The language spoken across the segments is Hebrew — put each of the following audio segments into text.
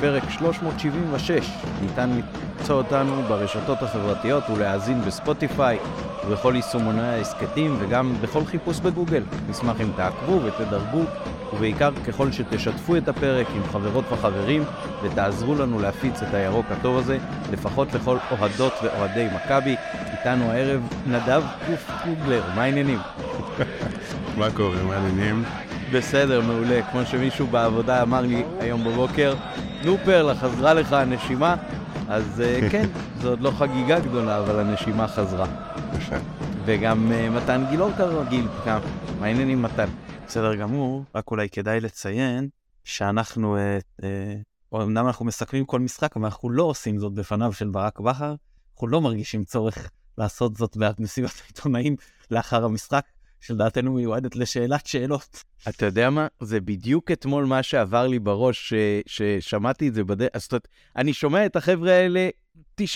פרק 376. ניתן למצוא אותנו ברשתות החברתיות ולהאזין בספוטיפיי ובכל יישומוני ההסכתים וגם בכל חיפוש בגוגל. נשמח אם תעקבו ותדרגו, ובעיקר ככל שתשתפו את הפרק עם חברות וחברים ותעזרו לנו להפיץ את הירוק הטוב הזה, לפחות לכל אוהדות ואוהדי מכבי. איתנו הערב נדב קוף קוגלר, מה העניינים? מה קורה? מה העניינים? בסדר, מעולה. כמו שמישהו בעבודה אמר לי היום בבוקר, נו פרלה, חזרה לך הנשימה? אז uh, כן, זו עוד לא חגיגה גדולה, אבל הנשימה חזרה. יפה. וגם uh, מתן גילאור כרגיל. מה העניינים מתן? בסדר גמור, רק אולי כדאי לציין שאנחנו, אה, אה, אמנם אנחנו מסכמים כל משחק, אבל אנחנו לא עושים זאת בפניו של ברק בכר, אנחנו לא מרגישים צורך לעשות זאת במסיבת העיתונאים לאחר המשחק, שלדעתנו מיועדת לשאלת שאלות. אתה יודע מה? זה בדיוק אתמול מה שעבר לי בראש, ש... ששמעתי את זה בדרך, זאת אומרת, אני שומע את החבר'ה האלה 99%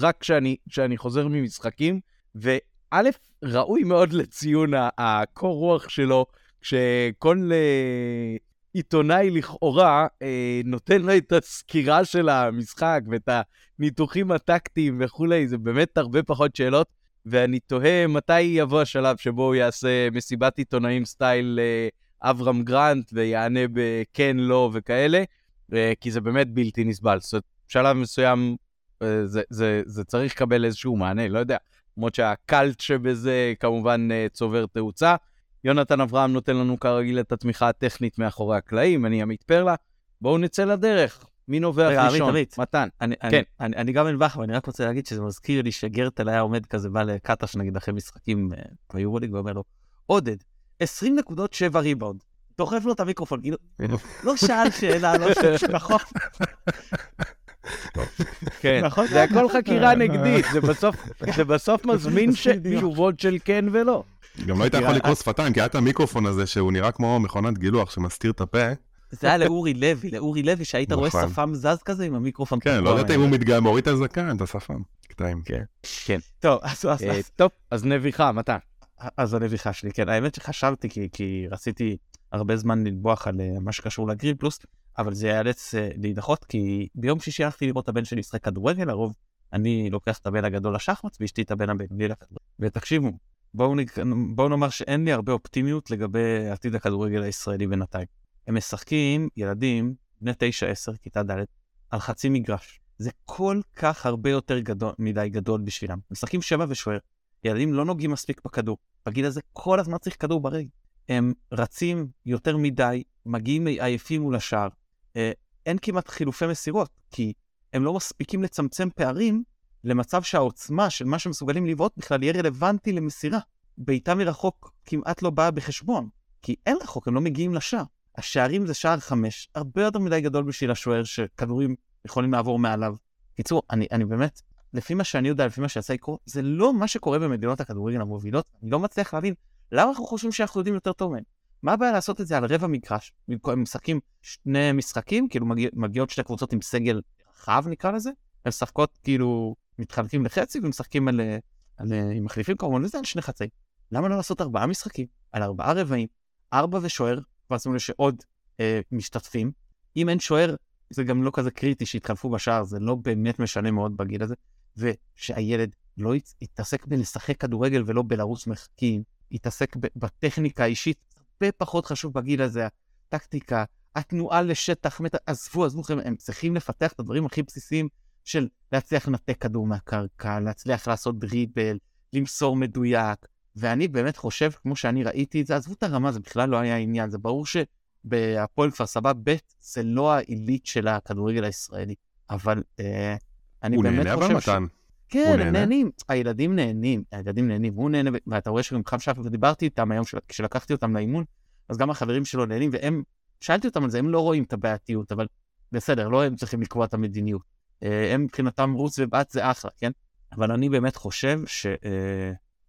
רק כשאני, כשאני חוזר ממשחקים, וא', ראוי מאוד לציון הקור רוח שלו, כשכל אה, עיתונאי לכאורה אה, נותן לו את הסקירה של המשחק ואת הניתוחים הטקטיים וכולי, זה באמת הרבה פחות שאלות, ואני תוהה מתי יבוא השלב שבו הוא יעשה מסיבת עיתונאים סטייל אה, אברהם גרנט ויענה בכן, לא וכאלה, אה, כי זה באמת בלתי נסבל. זאת אומרת, בשלב מסוים אה, זה, זה, זה צריך לקבל איזשהו מענה, לא יודע. למרות שהקלט שבזה כמובן צובר תאוצה. יונתן אברהם נותן לנו כרגיל את התמיכה הטכנית מאחורי הקלעים, אני עמית פרלה. בואו נצא לדרך. מי נובח רגע, ראשון? עמית. מתן. אני, כן. אני, אני, אני גם אין בכר, ואני רק רוצה להגיד שזה מזכיר לי שגרטל היה עומד כזה, בא לקטש נגיד אחרי משחקים אה, ביורוליג, ואומר לו, עודד, 20 נקודות 7 ריבאונד. דוחף לו את המיקרופון, כאילו, לא שאל שאלה, לא שאל, נכון, כן, נכון. זה הכל חקירה נגדית, זה בסוף, מזמין תשובות של כן ולא. גם לא היית יכול לקרוא שפתיים, כי היה את המיקרופון הזה שהוא נראה כמו מכונת גילוח שמסתיר את הפה. זה היה לאורי לוי, לאורי לוי, שהיית רואה נכון. שפם זז כזה עם המיקרופון. כן, לא. ידעתי אם הוא מתגאה, מוריד את הזקן, את השפם. קטעים. כן. טוב, אז- אז- אה, אז- טוב, אז נביחה, מתן. אז הנביחה שלי, כן, האמת שחשבתי, כי, כי רציתי הרבה זמן לנבוח על uh, מה שקשור לגריל פלוס, אבל זה ייאלץ uh, להידחות, כי ביום שישי הלכתי לראות את הבן שלי משחק כדורגל, לרוב אני לוקח את הבן הגדול לשחמט ואשתי את הבן הבינוני לכדורגל. ותקשיבו, בואו, נק... בואו נאמר שאין לי הרבה אופטימיות לגבי עתיד הכדורגל הישראלי בינתיים. הם משחקים, ילדים, בני 9-10, כיתה ד', על חצי מגרש. זה כל כך הרבה יותר גדול, מדי גדול בשבילם. משחקים שבע ושוער. ילדים לא נוגעים מספיק בכדור. בגיל הזה כל הזמן צריך כדור ברגל. הם רצים יותר מדי, מגיעים עייפים מול השער. אה, אין כמעט חילופי מסירות, כי הם לא מספיקים לצמצם פערים למצב שהעוצמה של מה שמסוגלים לבעוט בכלל יהיה רלוונטי למסירה. בעיטה מרחוק כמעט לא באה בחשבון, כי אין רחוק, הם לא מגיעים לשער. השערים זה שער חמש, הרבה יותר מדי גדול בשביל השוער שכדורים יכולים לעבור מעליו. קיצור, אני, אני באמת, לפי מה שאני יודע, לפי מה שיצא לקרוא, זה לא מה שקורה במדינות הכדורגל המובילות. אני לא מצליח להבין למה אנחנו חושבים שאנחנו יודעים יותר טוב מהם. מה הבעיה לעשות את זה על רבע מגרש? הם משחקים שני משחקים, כאילו מגיע, מגיעות שתי קבוצות עם סגל רחב נקרא לזה, הן משחקות כאילו מתחלקים לחצי ומשחקים על, על, עם מחליפים כמובן לזה על שני חצי. למה לא לעשות ארבעה משחקים על ארבעה רבעים, ארבע ושוער, כבר שימו לב שעוד אה, משתתפים. אם אין שוער, זה גם לא כזה קריטי שיתחלפו בשער, זה לא באמת משנה מאוד בגיל הזה. ושהילד לא ית- יתעסק בלשחק כדורגל ולא בלרוץ מחקים, יתעסק ב- בטכניקה האישית, הרבה פחות חשוב בגיל הזה, הטקטיקה, התנועה לשטח, מת... עזבו, עזבו, חבר'ה, הם צריכים לפתח את הדברים הכי בסיסיים של להצליח לנתק כדור מהקרקע, להצליח לעשות דריבל, למסור מדויק. ואני באמת חושב, כמו שאני ראיתי את זה, עזבו את הרמה, זה בכלל לא היה עניין, זה ברור שבהפועל כפר סבא ב' זה לא העילית של הכדורגל הישראלי, אבל אה, אני הוא באמת נהנה אבל חושב מתן. כן, הוא הם נהנה? נהנים, הילדים נהנים, הילדים נהנים, הוא נהנה, ואתה רואה שגם חם שפר, ודיברתי איתם היום של- כשלקחתי אותם לאימון, אז גם החברים שלו נהנים, והם, שאלתי אותם על זה, הם לא רואים את הבעייתיות, אבל בסדר, לא הם צריכים לקבוע את המדיניות. אה, הם מבחינתם רוץ ובת זה אחלה, כן? אבל אני באמת חושב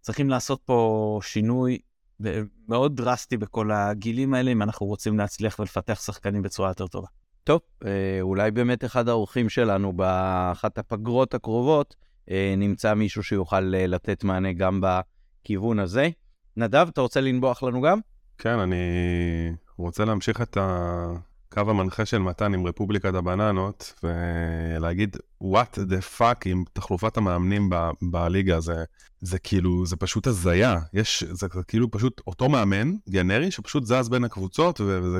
שצריכים לעשות פה שינוי ב- מאוד דרסטי בכל הגילים האלה, אם אנחנו רוצים להצליח ולפתח שחקנים בצורה יותר טובה. טוב, אה, אולי באמת אחד האורחים שלנו באחת הפגרות הקרובות אה, נמצא מישהו שיוכל אה, לתת מענה גם בכיוון הזה. נדב, אתה רוצה לנבוח לנו גם? כן, אני רוצה להמשיך את הקו המנחה של מתן עם רפובליקת הבננות, ולהגיד, what the fuck עם תחלופת המאמנים ב- בליגה, זה, זה כאילו, זה פשוט הזיה. יש, זה, זה כאילו פשוט אותו מאמן, גנרי, שפשוט זז בין הקבוצות, וזה זה,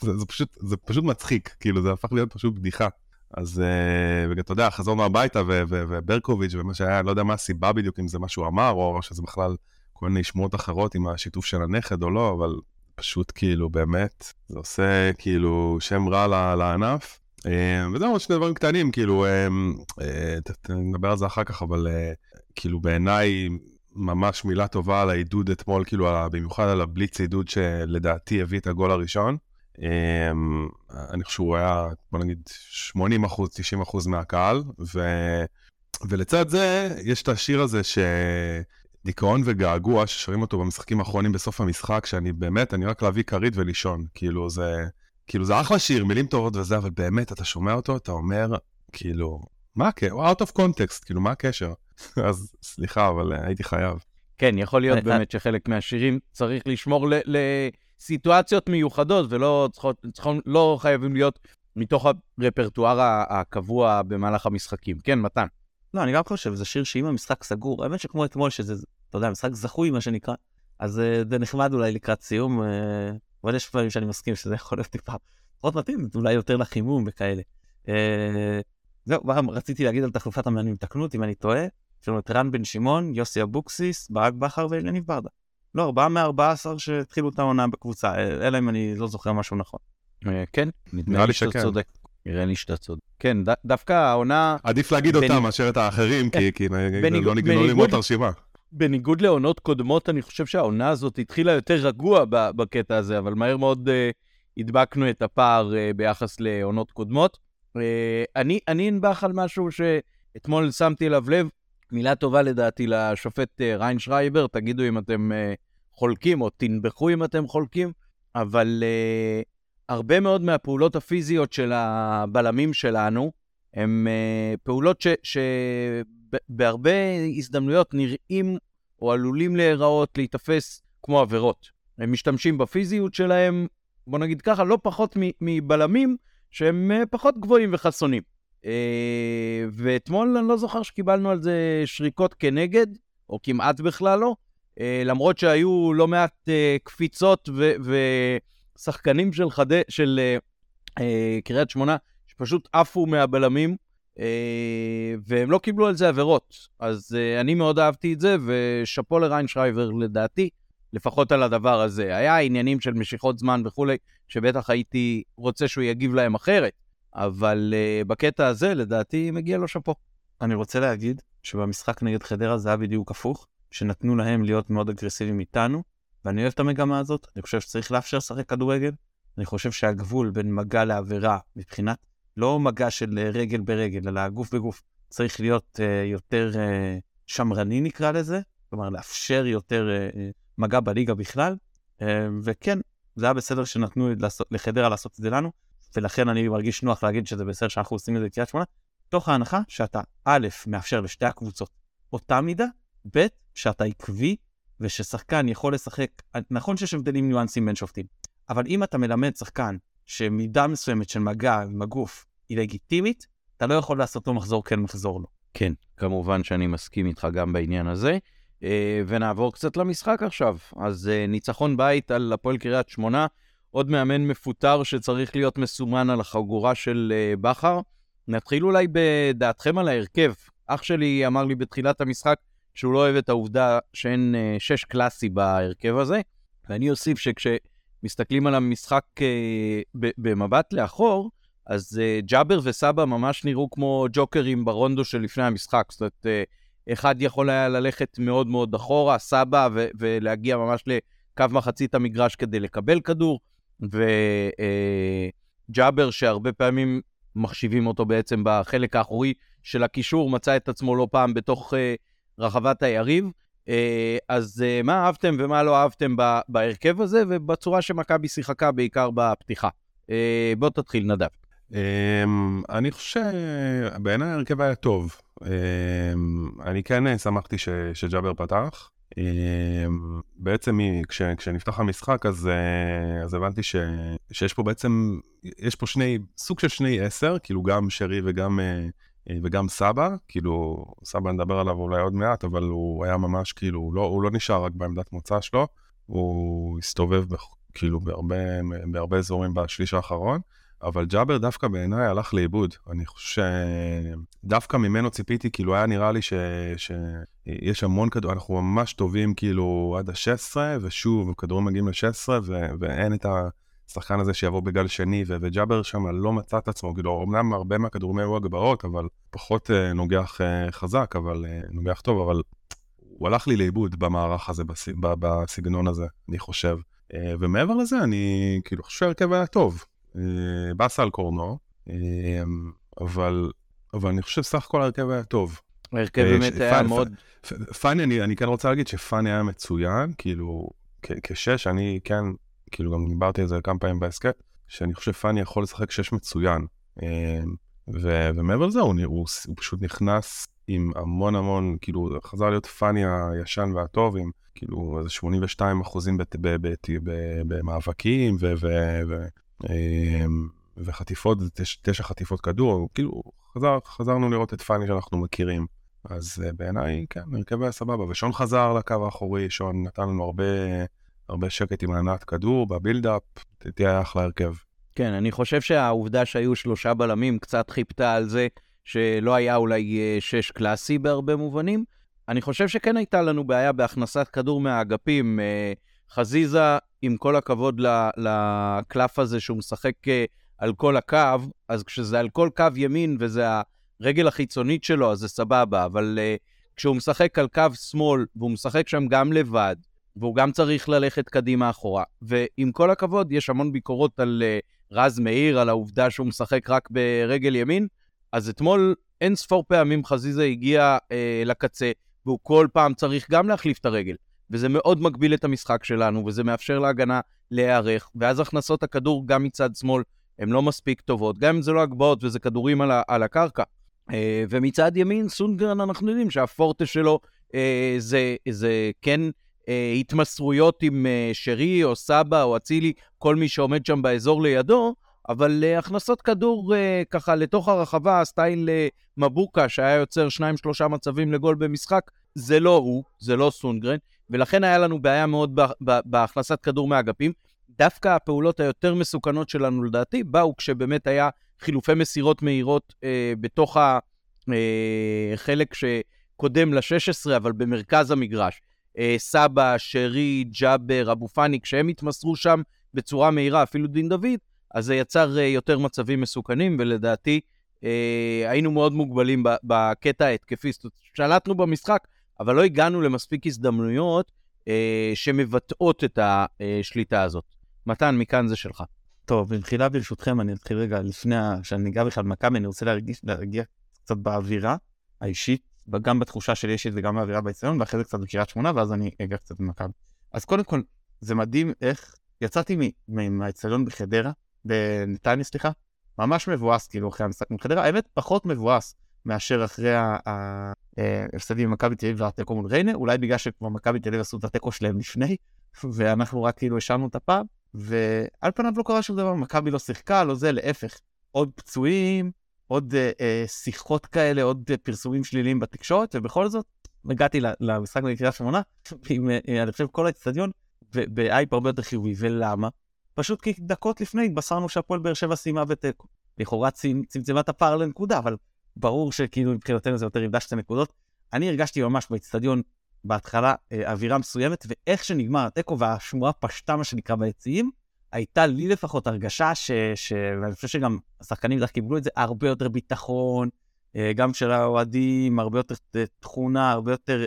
זה, זה, פשוט, זה פשוט מצחיק, כאילו, זה הפך להיות פשוט בדיחה. אז uh, אתה יודע, חזרנו הביתה, וברקוביץ' ומה שהיה, לא יודע מה הסיבה בדיוק, אם זה מה שהוא אמר, או שזה בכלל כל מיני שמועות אחרות עם השיתוף של הנכד או לא, אבל פשוט כאילו, באמת, זה עושה כאילו שם רע לענף. אה, וזהו, עוד שני דברים קטנים, כאילו, אה, נדבר על זה אחר כך, אבל כאילו בעיניי ממש מילה טובה על העידוד אתמול, כאילו, במיוחד על הבליץ עידוד שלדעתי הביא את הגול הראשון. אני חושב שהוא היה, בוא נגיד, 80 אחוז, 90 אחוז מהקהל, ו... ולצד זה, יש את השיר הזה שדיכאון וגעגוע, ששרים אותו במשחקים האחרונים בסוף המשחק, שאני באמת, אני רק להביא כרית ולישון. כאילו, זה, כאילו, זה אחלה שיר, מילים טובות וזה, אבל באמת, אתה שומע אותו, אתה אומר, כאילו, מה הקשר? out of context, כאילו, מה הקשר? אז סליחה, אבל הייתי חייב. כן, יכול להיות באמת שחלק מהשירים צריך לשמור ל... ל- סיטואציות מיוחדות ולא צריכות, צריכות, לא חייבים להיות מתוך הרפרטואר הקבוע במהלך המשחקים. כן, מתן. לא, אני גם חושב, זה שיר שאם המשחק סגור, האמת שכמו אתמול, שזה, אתה יודע, משחק זכוי, מה שנקרא, אז אה, זה נחמד אולי לקראת סיום, אה, אבל יש פעמים שאני מסכים שזה יכול להיות טיפה פחות מתאים, אולי יותר לחימום וכאלה. אה, זהו, רציתי להגיד על תחלופת המאמנים, תקנו אותי אם אני טועה, יש לנו את רן בן שמעון, יוסי אבוקסיס, ברק בכר ואליניב ברדה. לא, ארבעה מארבעה עשר שהתחילו את העונה בקבוצה, אלא אם אני לא זוכר משהו נכון. כן, נדמה לי שאתה צודק. נראה לי שאתה צודק. כן, דווקא העונה... עדיף להגיד אותם מאשר את האחרים, כי לא נגמור ללמוד את הרשימה. בניגוד לעונות קודמות, אני חושב שהעונה הזאת התחילה יותר רגוע בקטע הזה, אבל מהר מאוד uh, הדבקנו את הפער uh, ביחס לעונות קודמות. Uh, אני אנבח על משהו שאתמול שמתי אליו לב, מילה טובה לדעתי לשופט uh, ריין שרייבר, תגידו אם אתם uh, חולקים, או תנבחו אם אתם חולקים, אבל uh, הרבה מאוד מהפעולות הפיזיות של הבלמים שלנו, הן uh, פעולות שבהרבה הזדמנויות נראים או עלולים להיראות, להיתפס כמו עבירות. הם משתמשים בפיזיות שלהם, בוא נגיד ככה, לא פחות מבלמים שהם uh, פחות גבוהים וחסונים. Uh, ואתמול אני לא זוכר שקיבלנו על זה שריקות כנגד, או כמעט בכלל לא, uh, למרות שהיו לא מעט קפיצות ושחקנים של, חד... של קריית שמונה שפשוט עפו מהבלמים, והם לא קיבלו על זה עבירות. אז uh, אני מאוד אהבתי את זה, ושאפו לריין שרייבר לדעתי, לפחות על הדבר הזה. היה עניינים של משיכות זמן וכולי, שבטח הייתי רוצה שהוא יגיב להם אחרת. אבל uh, בקטע הזה, לדעתי, מגיע לו שאפו. אני רוצה להגיד שבמשחק נגד חדרה זה היה בדיוק הפוך, שנתנו להם להיות מאוד אגרסיביים איתנו, ואני אוהב את המגמה הזאת, אני חושב שצריך לאפשר לשחק כדורגל, אני חושב שהגבול בין מגע לעבירה, מבחינת לא מגע של אה, רגל ברגל, אלא גוף בגוף, צריך להיות uh, יותר uh, שמרני נקרא לזה, כלומר לאפשר יותר uh, מגע בליגה בכלל, uh, וכן, זה היה בסדר שנתנו לחדרה לעשות את זה לנו, ולכן אני מרגיש נוח להגיד שזה בסדר שאנחנו עושים את זה בקריית שמונה, תוך ההנחה שאתה א', מאפשר לשתי הקבוצות אותה מידה, ב', שאתה עקבי, וששחקן יכול לשחק, נכון שיש הבדלים ניואנסים בין שופטים, אבל אם אתה מלמד שחקן שמידה מסוימת של מגע עם הגוף היא לגיטימית, אתה לא יכול לעשות לו מחזור כן מחזור לא. כן, כמובן שאני מסכים איתך גם בעניין הזה. אה, ונעבור קצת למשחק עכשיו. אז אה, ניצחון בית על הפועל קריית שמונה, עוד מאמן מפוטר שצריך להיות מסומן על החגורה של uh, בכר. נתחיל אולי בדעתכם על ההרכב. אח שלי אמר לי בתחילת המשחק שהוא לא אוהב את העובדה שאין שש קלאסי בהרכב הזה, ואני אוסיף שכשמסתכלים על המשחק במבט לאחור, אז uh, ג'אבר וסבא ממש נראו כמו ג'וקרים ברונדו של לפני המשחק. זאת אומרת, uh, אחד יכול היה ללכת מאוד מאוד אחורה, סבא, ולהגיע ממש לקו מחצית המגרש כדי לקבל כדור. וג'אבר, שהרבה פעמים מחשיבים אותו בעצם בחלק האחורי של הקישור, מצא את עצמו לא פעם בתוך אה, רחבת היריב. אה, אז אה, מה אהבתם ומה לא אהבתם בהרכב הזה, ובצורה שמכבי שיחקה בעיקר בפתיחה. בוא תתחיל, נדב. אמ, אני חושב שבעיניי ההרכב היה טוב. אמ, אני כן שמחתי שג'אבר פתח. בעצם כש, כשנפתח המשחק אז, אז הבנתי ש, שיש פה בעצם, יש פה שני, סוג של שני עשר, כאילו גם שרי וגם, וגם סבא, כאילו סבא נדבר עליו אולי עוד מעט, אבל הוא היה ממש כאילו, הוא לא, הוא לא נשאר רק בעמדת מוצא שלו, הוא הסתובב כאילו בהרבה, בהרבה אזורים בשליש האחרון. אבל ג'אבר דווקא בעיניי הלך לאיבוד. אני חושב שדווקא ממנו ציפיתי, כאילו היה נראה לי ש... שיש המון כדור, אנחנו ממש טובים כאילו עד ה-16, ושוב, כדורים מגיעים ל-16, ו... ואין את השחקן הזה שיבוא בגל שני, ו... וג'אבר שם לא מצא את עצמו, כאילו, אמנם הרבה מהכדורים היו הגברות, אבל פחות uh, נוגח uh, חזק, אבל uh, נוגח טוב, אבל הוא הלך לי לאיבוד במערך הזה, בס... בסגנון הזה, אני חושב. ומעבר לזה, אני כאילו חושב שהרכב היה טוב. אה, באסה על קורנו, אה, אבל, אבל אני חושב סך הכל ההרכב היה טוב. ההרכב אה, באמת היה מאוד... פאני, אני, אני כן רוצה להגיד שפאני היה מצוין, כאילו, כשש, אני כן, כאילו גם דיברתי על זה כמה פעמים בהסכת, שאני חושב שפאני יכול לשחק שש מצוין. ו, ומעבר לזה, הוא, הוא, הוא פשוט נכנס עם המון המון, כאילו, חזר להיות פאני הישן והטוב, עם כאילו איזה 82 אחוזים במאבקים, ו, ו, ו, אמ, וחטיפות, תש, תשע חטיפות כדור, כאילו חזר, חזרנו לראות את פאני שאנחנו מכירים. אז uh, בעיניי, כן, הרכב היה סבבה. ושון חזר לקו האחורי, שון נתן לנו הרבה, הרבה שקט עם הענת כדור בבילדאפ, תהיה אחלה הרכב. כן, אני חושב שהעובדה שהיו שלושה בלמים קצת חיפתה על זה שלא היה אולי אה, שש קלאסי בהרבה מובנים. אני חושב שכן הייתה לנו בעיה בהכנסת כדור מהאגפים. אה, חזיזה עם כל הכבוד לקלף הזה שהוא משחק אה, על כל הקו, אז כשזה על כל קו ימין וזה הרגל החיצונית שלו, אז זה סבבה, אבל uh, כשהוא משחק על קו שמאל, והוא משחק שם גם לבד, והוא גם צריך ללכת קדימה אחורה, ועם כל הכבוד, יש המון ביקורות על uh, רז מאיר, על העובדה שהוא משחק רק ברגל ימין, אז אתמול אין ספור פעמים חזיזה הגיע uh, לקצה, והוא כל פעם צריך גם להחליף את הרגל. וזה מאוד מגביל את המשחק שלנו, וזה מאפשר להגנה להיערך, ואז הכנסות הכדור גם מצד שמאל הן לא מספיק טובות, גם אם זה לא הגבהות וזה כדורים על, על הקרקע. אה, ומצד ימין, סונגרן, אנחנו יודעים שהפורטה שלו אה, זה, זה כן אה, התמסרויות עם שרי או סבא או אצילי, כל מי שעומד שם באזור לידו, אבל uh, הכנסות כדור uh, ככה לתוך הרחבה, סטייל uh, מבוקה, שהיה יוצר שניים שלושה מצבים לגול במשחק, זה לא הוא, זה לא סונגרן, ולכן היה לנו בעיה מאוד בהכנסת כדור מהאגפים. דווקא הפעולות היותר מסוכנות שלנו, לדעתי, באו כשבאמת היה חילופי מסירות מהירות אה, בתוך החלק אה, שקודם ל-16, אבל במרכז המגרש. אה, סבא, שרי, ג'אבר, אבו פאני, כשהם התמסרו שם בצורה מהירה, אפילו דין דוד, אז זה יצר אה, יותר מצבים מסוכנים, ולדעתי אה, היינו מאוד מוגבלים בקטע ההתקפי. זאת אומרת, שלטנו במשחק, אבל לא הגענו למספיק הזדמנויות אה, שמבטאות את השליטה הזאת. מתן, מכאן זה שלך. טוב, במחילה ברשותכם, אני אתחיל רגע לפני שאני אגע בכלל במכבי, אני רוצה להרגיש, להגיע קצת באווירה האישית, גם בתחושה שלי אישית וגם באווירה באצטדיון, ואחרי זה קצת בקריית שמונה, ואז אני אגע קצת במכבי. אז קודם כל, זה מדהים איך יצאתי מהאצטדיון בחדרה, בנתניה, סליחה, ממש מבואס כאילו אחרי המשחק עם חדרה, האמת פחות מבואס מאשר אחרי ההפסדים במכבי תל אביב והתיקו מול ריינה, אולי בגלל שכבר מכבי תל אביב עשו את התיקו שלהם לפני, ואנחנו רק כאילו השארנו את הפעם, ועל פניו לא קרה שום דבר, מכבי לא שיחקה, לא זה, להפך. עוד פצועים, עוד אה, אה, שיחות כאלה, עוד אה, פרסומים שליליים בתקשורת, ובכל זאת, הגעתי למשחק בקריית שמונה, עם, אה, אני חושב, כל האצטדיון, באייפ הרבה יותר חיובי, ולמה? פשוט כי דקות לפני התבשרנו שהפועל באר שבע סיימה בתיקו. לכאורה צמצמה את הפער לנקודה, אבל ברור שכאילו מבחינתנו זה יותר יבדה שתי נקודות. אני הרגשתי ממש באצטדיון בהתחלה אה, אווירה מסוימת, ואיך שנגמר התיקו והשמועה פשטה מה שנקרא ביציעים, הייתה לי לפחות הרגשה ש... ש... ואני חושב שגם השחקנים בטח קיבלו את זה, הרבה יותר ביטחון, אה, גם של האוהדים, הרבה יותר אה, תכונה, הרבה יותר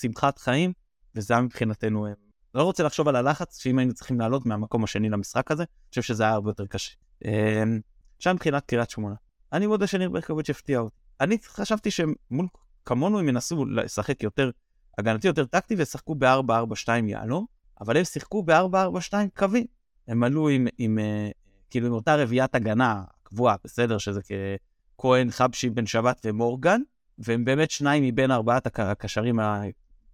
שמחת חיים, וזה היה מבחינתנו... לא רוצה לחשוב על הלחץ, שאם היינו צריכים לעלות מהמקום השני למשחק הזה, אני חושב שזה היה הרבה יותר קשה. שם מבחינת קריית שמונה. אני מודה שניר ברקוביץ' הפתיע אותי. אני חשבתי שמול כמונו הם ינסו לשחק יותר הגנתי, יותר טקטי, וישחקו ב-4-4-2 יהלום, אבל הם שיחקו ב-4-4-2 קווים. הם עלו עם, עם, עם כאילו עם אותה רביעיית הגנה קבועה, בסדר, שזה כהן, חבשי, בן שבת ומורגן, והם באמת שניים מבין ארבעת הקשרים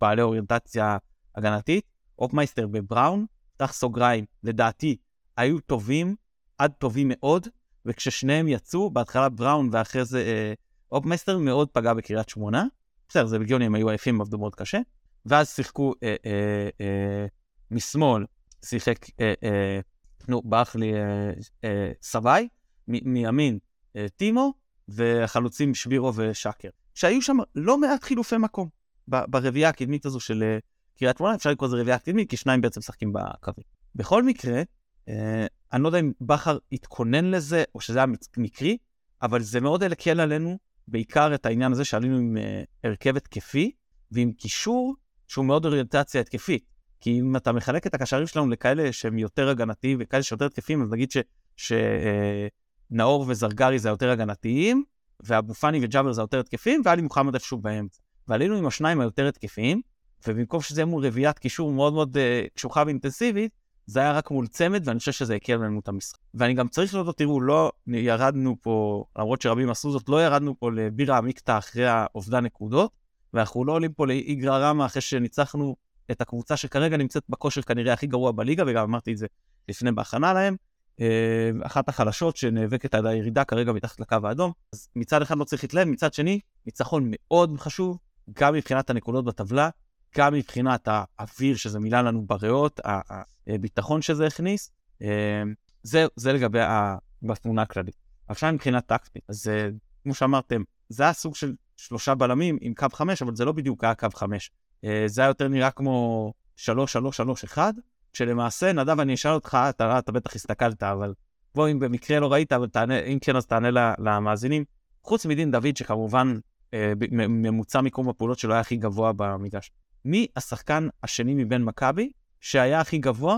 בעלי אוריינטציה הגנתית. אופמייסטר ובראון, פתח סוגריים, לדעתי, היו טובים עד טובים מאוד, וכששניהם יצאו, בהתחלה בראון ואחרי זה אה, אופמייסטר מאוד פגע בקריית שמונה. בסדר, זה בגיוני, הם היו עייפים, עבדו מאוד קשה. ואז שיחקו אה, אה, אה, משמאל, שיחק, אה, אה, נו, ברח לי אה, אה, סביי, מימין אה, טימו, והחלוצים שבירו ושקר. שהיו שם לא מעט חילופי מקום ברביעייה הקדמית הזו של אה, קריית שמונה, אפשר לקרוא לזה רביעייה קדמית, כי שניים בעצם משחקים בקווים. בכל מקרה, אה, אני לא יודע אם בכר התכונן לזה, או שזה היה מקרי, אבל זה מאוד הקל עלינו, בעיקר את העניין הזה שעלינו עם אה, הרכב התקפי, ועם קישור שהוא מאוד אוריינטציה התקפית. כי אם אתה מחלק את הקשרים שלנו לכאלה שהם יותר הגנתיים וכאלה שיותר התקפיים, אז נגיד שנאור אה, וזרגרי זה היותר הגנתיים, ואבו פאני וג'אבר זה היותר התקפיים, ואלי מוחמד איפשהו באמצע. ועלינו עם השניים היותר התקפיים, ובמקום שזה יהיה מול רביעיית קישור מאוד מאוד uh, קשוחה ואינטנסיבית, זה היה רק מול צמד, ואני חושב שזה הקל לנו את המשחק. ואני גם צריך להודות, תראו, לא ירדנו פה, למרות שרבים עשו זאת, לא ירדנו פה לבירה עמיקתא אחרי האובדן נקודות, ואנחנו לא עולים פה לאיגרא רמא אחרי שניצחנו את הקבוצה שכרגע נמצאת בכושר כנראה הכי גרוע בליגה, וגם אמרתי את זה לפני בהכנה להם. אה, אחת החלשות שנאבקת על הירידה כרגע מתחת לקו האדום. אז מצד אחד לא צריך להתלהב, מצד שני, ניצחון מאוד חשוב, גם מבחינת הנקודות בטבלה, גם מבחינת האוויר שזה מילא לנו בריאות, הביטחון שזה הכניס. אה, זה, זה לגבי בתמונה הכללית. עכשיו מבחינת טקטית, אז אה, כמו שאמרתם, זה היה סוג של שלושה בלמים עם קו חמש, אבל זה לא בדיוק היה קו חמש. אה, זה היה יותר נראה כמו שלוש, שלוש, שלוש, אחד, שלמעשה, נדב, אני אשאל אותך, אתה, אתה בטח הסתכלת, אבל בוא, אם במקרה לא ראית, אבל תענה, אם כן, אז תענה למאזינים. חוץ מדין דוד, שכמובן ממוצע מיקום הפעולות שלו היה הכי גבוה במגרש. מי השחקן השני מבין מכבי שהיה הכי גבוה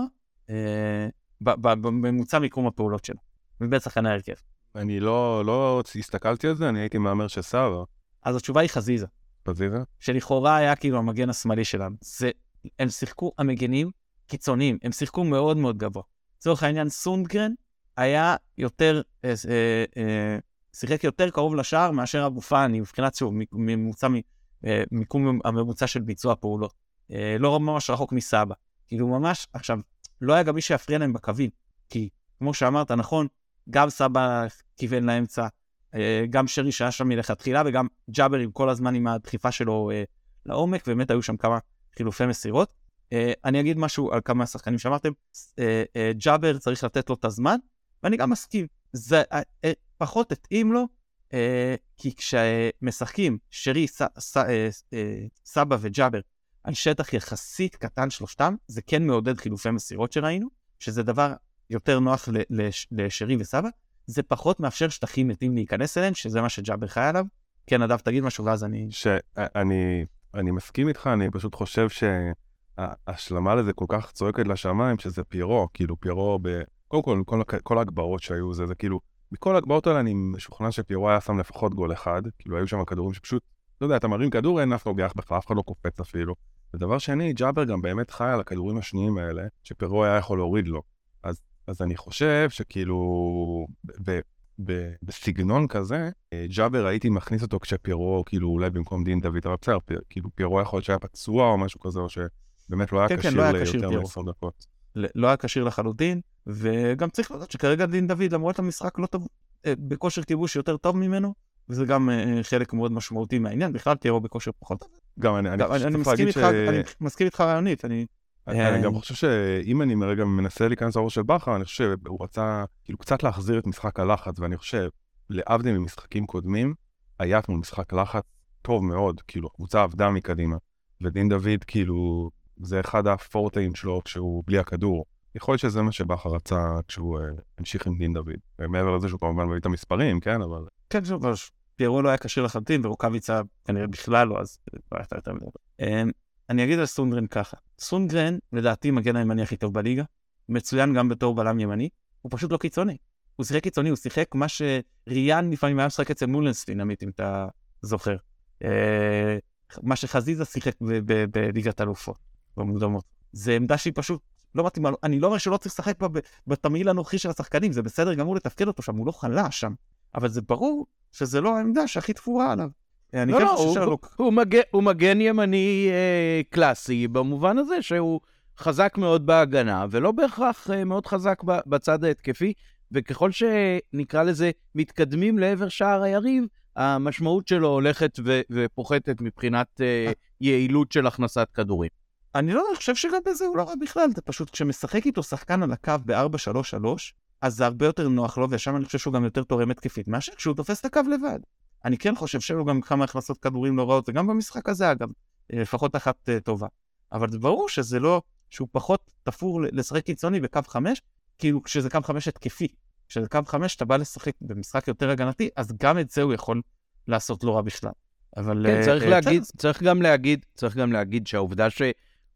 אה, בממוצע מיקום הפעולות שלו, מבין שחקני ההרכב? אני לא, לא הסתכלתי על זה, אני הייתי מהמר שסבא. אז התשובה היא חזיזה. חזיזה? שלכאורה היה כאילו המגן השמאלי שלנו. זה, הם שיחקו המגנים קיצוניים, הם שיחקו מאוד מאוד גבוה. לצורך העניין, סונדגרן היה יותר, אה, אה, אה, שיחק יותר קרוב לשער מאשר אבו פאני, מבחינת שוב, ממוצע אה, מיקום הממוצע של ביצוע פעולות. אה, לא ממש רחוק מסבא. כאילו ממש, עכשיו, לא היה גם מי שיפריע להם בקווים, כי כמו שאמרת, נכון, גם סבא כיוון לאמצע, אה, גם שרי שהיה שם מלכתחילה, וגם ג'אבר עם כל הזמן עם הדחיפה שלו לעומק, ובאמת היו שם כמה חילופי מסירות. אני אגיד משהו על כמה שחקנים שאמרתם, ג'אבר צריך לתת לו את הזמן, ואני גם מסכים, זה פחות התאים לו כי כשמשחקים שרי, ס, ס, אה, אה, סבא וג'אבר על שטח יחסית קטן שלושתם, זה כן מעודד חילופי מסירות שראינו, שזה דבר יותר נוח לשרי וסבא, זה פחות מאפשר שטחים מתים להיכנס אליהם, שזה מה שג'אבר חי עליו. כן, נדב, תגיד משהו ואז אני... שאני אני מסכים איתך, אני פשוט חושב שההשלמה לזה כל כך צועקת לשמיים, שזה פיירו, כאילו פיירו ב... קודם כל, כל, כל ההגברות שהיו, זה, זה כאילו, מכל ההגבהות האלה אני משוכנע שפיורו היה שם לפחות גול אחד, כאילו היו שם כדורים שפשוט, לא יודע, אתה מרים כדור, אין אף נוגח בכלל, אף אחד לא קופץ אפילו. ודבר שני, ג'אבר גם באמת חי על הכדורים השניים האלה, שפירו היה יכול להוריד לו. אז, אז אני חושב שכאילו, ב, ב, בסגנון כזה, ג'אבר הייתי מכניס אותו כשפירו, כאילו אולי במקום דין דוד, אבל בסדר, כאילו פירו יכול להיות שהיה פצוע או משהו כזה, או שבאמת לא היה כן, כשיר כן, לא ליותר מ-10 דקות. לא היה כשיר לחלוטין, וגם צריך לדעת שכרגע דין דוד, למרות המשחק לא טוב, אה, בכושר כיבוש יותר טוב ממנו, וזה גם אה, חלק מאוד משמעותי מהעניין, בכלל תראו בכושר פחות. גם אני, אני, אני, אני מסכים איתך, ש... אני מסכים איתך רעיונית, אני... אני אה, גם חושב שאם אני רגע מנסה להיכנס לראש של בכר, אני חושב שהוא רצה כאילו קצת להחזיר את משחק הלחץ, ואני חושב, להבדיל ממשחקים קודמים, היה אתמול משחק לחץ טוב מאוד, כאילו, הקבוצה עבדה מקדימה, ודין דוד, כאילו, זה אחד הפורטאים שלו כשהוא בלי הכדור. יכול להיות שזה מה שבכר רצה כשהוא uh, המשיך עם דין דוד. מעבר לזה שהוא כמובן מביא את המספרים, כן, אבל... כן, שוב, פיירו לא היה כשיר לחלוטין, ורוקאביצה כנראה בכלל לא, אז לא הייתה יותר מדי. אמ, אני אגיד על סונגרן ככה, סונגרן לדעתי מגן הימני הכי טוב בליגה, מצוין גם בתור בלם ימני, הוא פשוט לא קיצוני. הוא שיחק קיצוני, הוא שיחק מה שריאן לפעמים היה משחק אצל מולנסטין, עמית, אם אתה זוכר. אה, מה שחזיזה שיחק בליגת אלופות, במוקדמות. זה עמדה שהיא פשוט לא מתאימה לו. אני לא אומר שלא צריך לשחק בתמהיל הנוכחי של השחקנים, זה בסדר גמור לתפקד אותו שם, הוא לא חלש שם. אבל זה ברור שזה לא העמדה שהכי תפורה עליו. אני לא, כן לא, הוא, שרלוק... הוא, מגן, הוא מגן ימני אה, קלאסי, במובן הזה שהוא חזק מאוד בהגנה, ולא בהכרח אה, מאוד חזק בצד ההתקפי, וככל שנקרא לזה מתקדמים לעבר שער היריב, המשמעות שלו הולכת ו- ופוחתת מבחינת אה, יעילות של הכנסת כדורים. אני לא חושב שגם בזה הוא לא רע בכלל, זה פשוט כשמשחק איתו שחקן על הקו ב-4-3-3, אז זה הרבה יותר נוח לו, ושם אני חושב שהוא גם יותר תורם התקפית, מאשר כשהוא תופס את הקו לבד. אני כן חושב שהיו גם כמה הכנסות כדורים לא רעות, וגם במשחק הזה אגב, אה, לפחות אחת אה, טובה. אבל זה ברור שזה לא, שהוא פחות תפור לשחק קיצוני בקו 5, כאילו כשזה קו 5 התקפי. כשזה קו 5 אתה בא לשחק במשחק יותר הגנתי, אז גם את זה הוא יכול לעשות לא רע בכלל. אבל... כן, אה, צריך אה, להגיד, צריך גם להגיד, צריך גם להגיד שהעובדה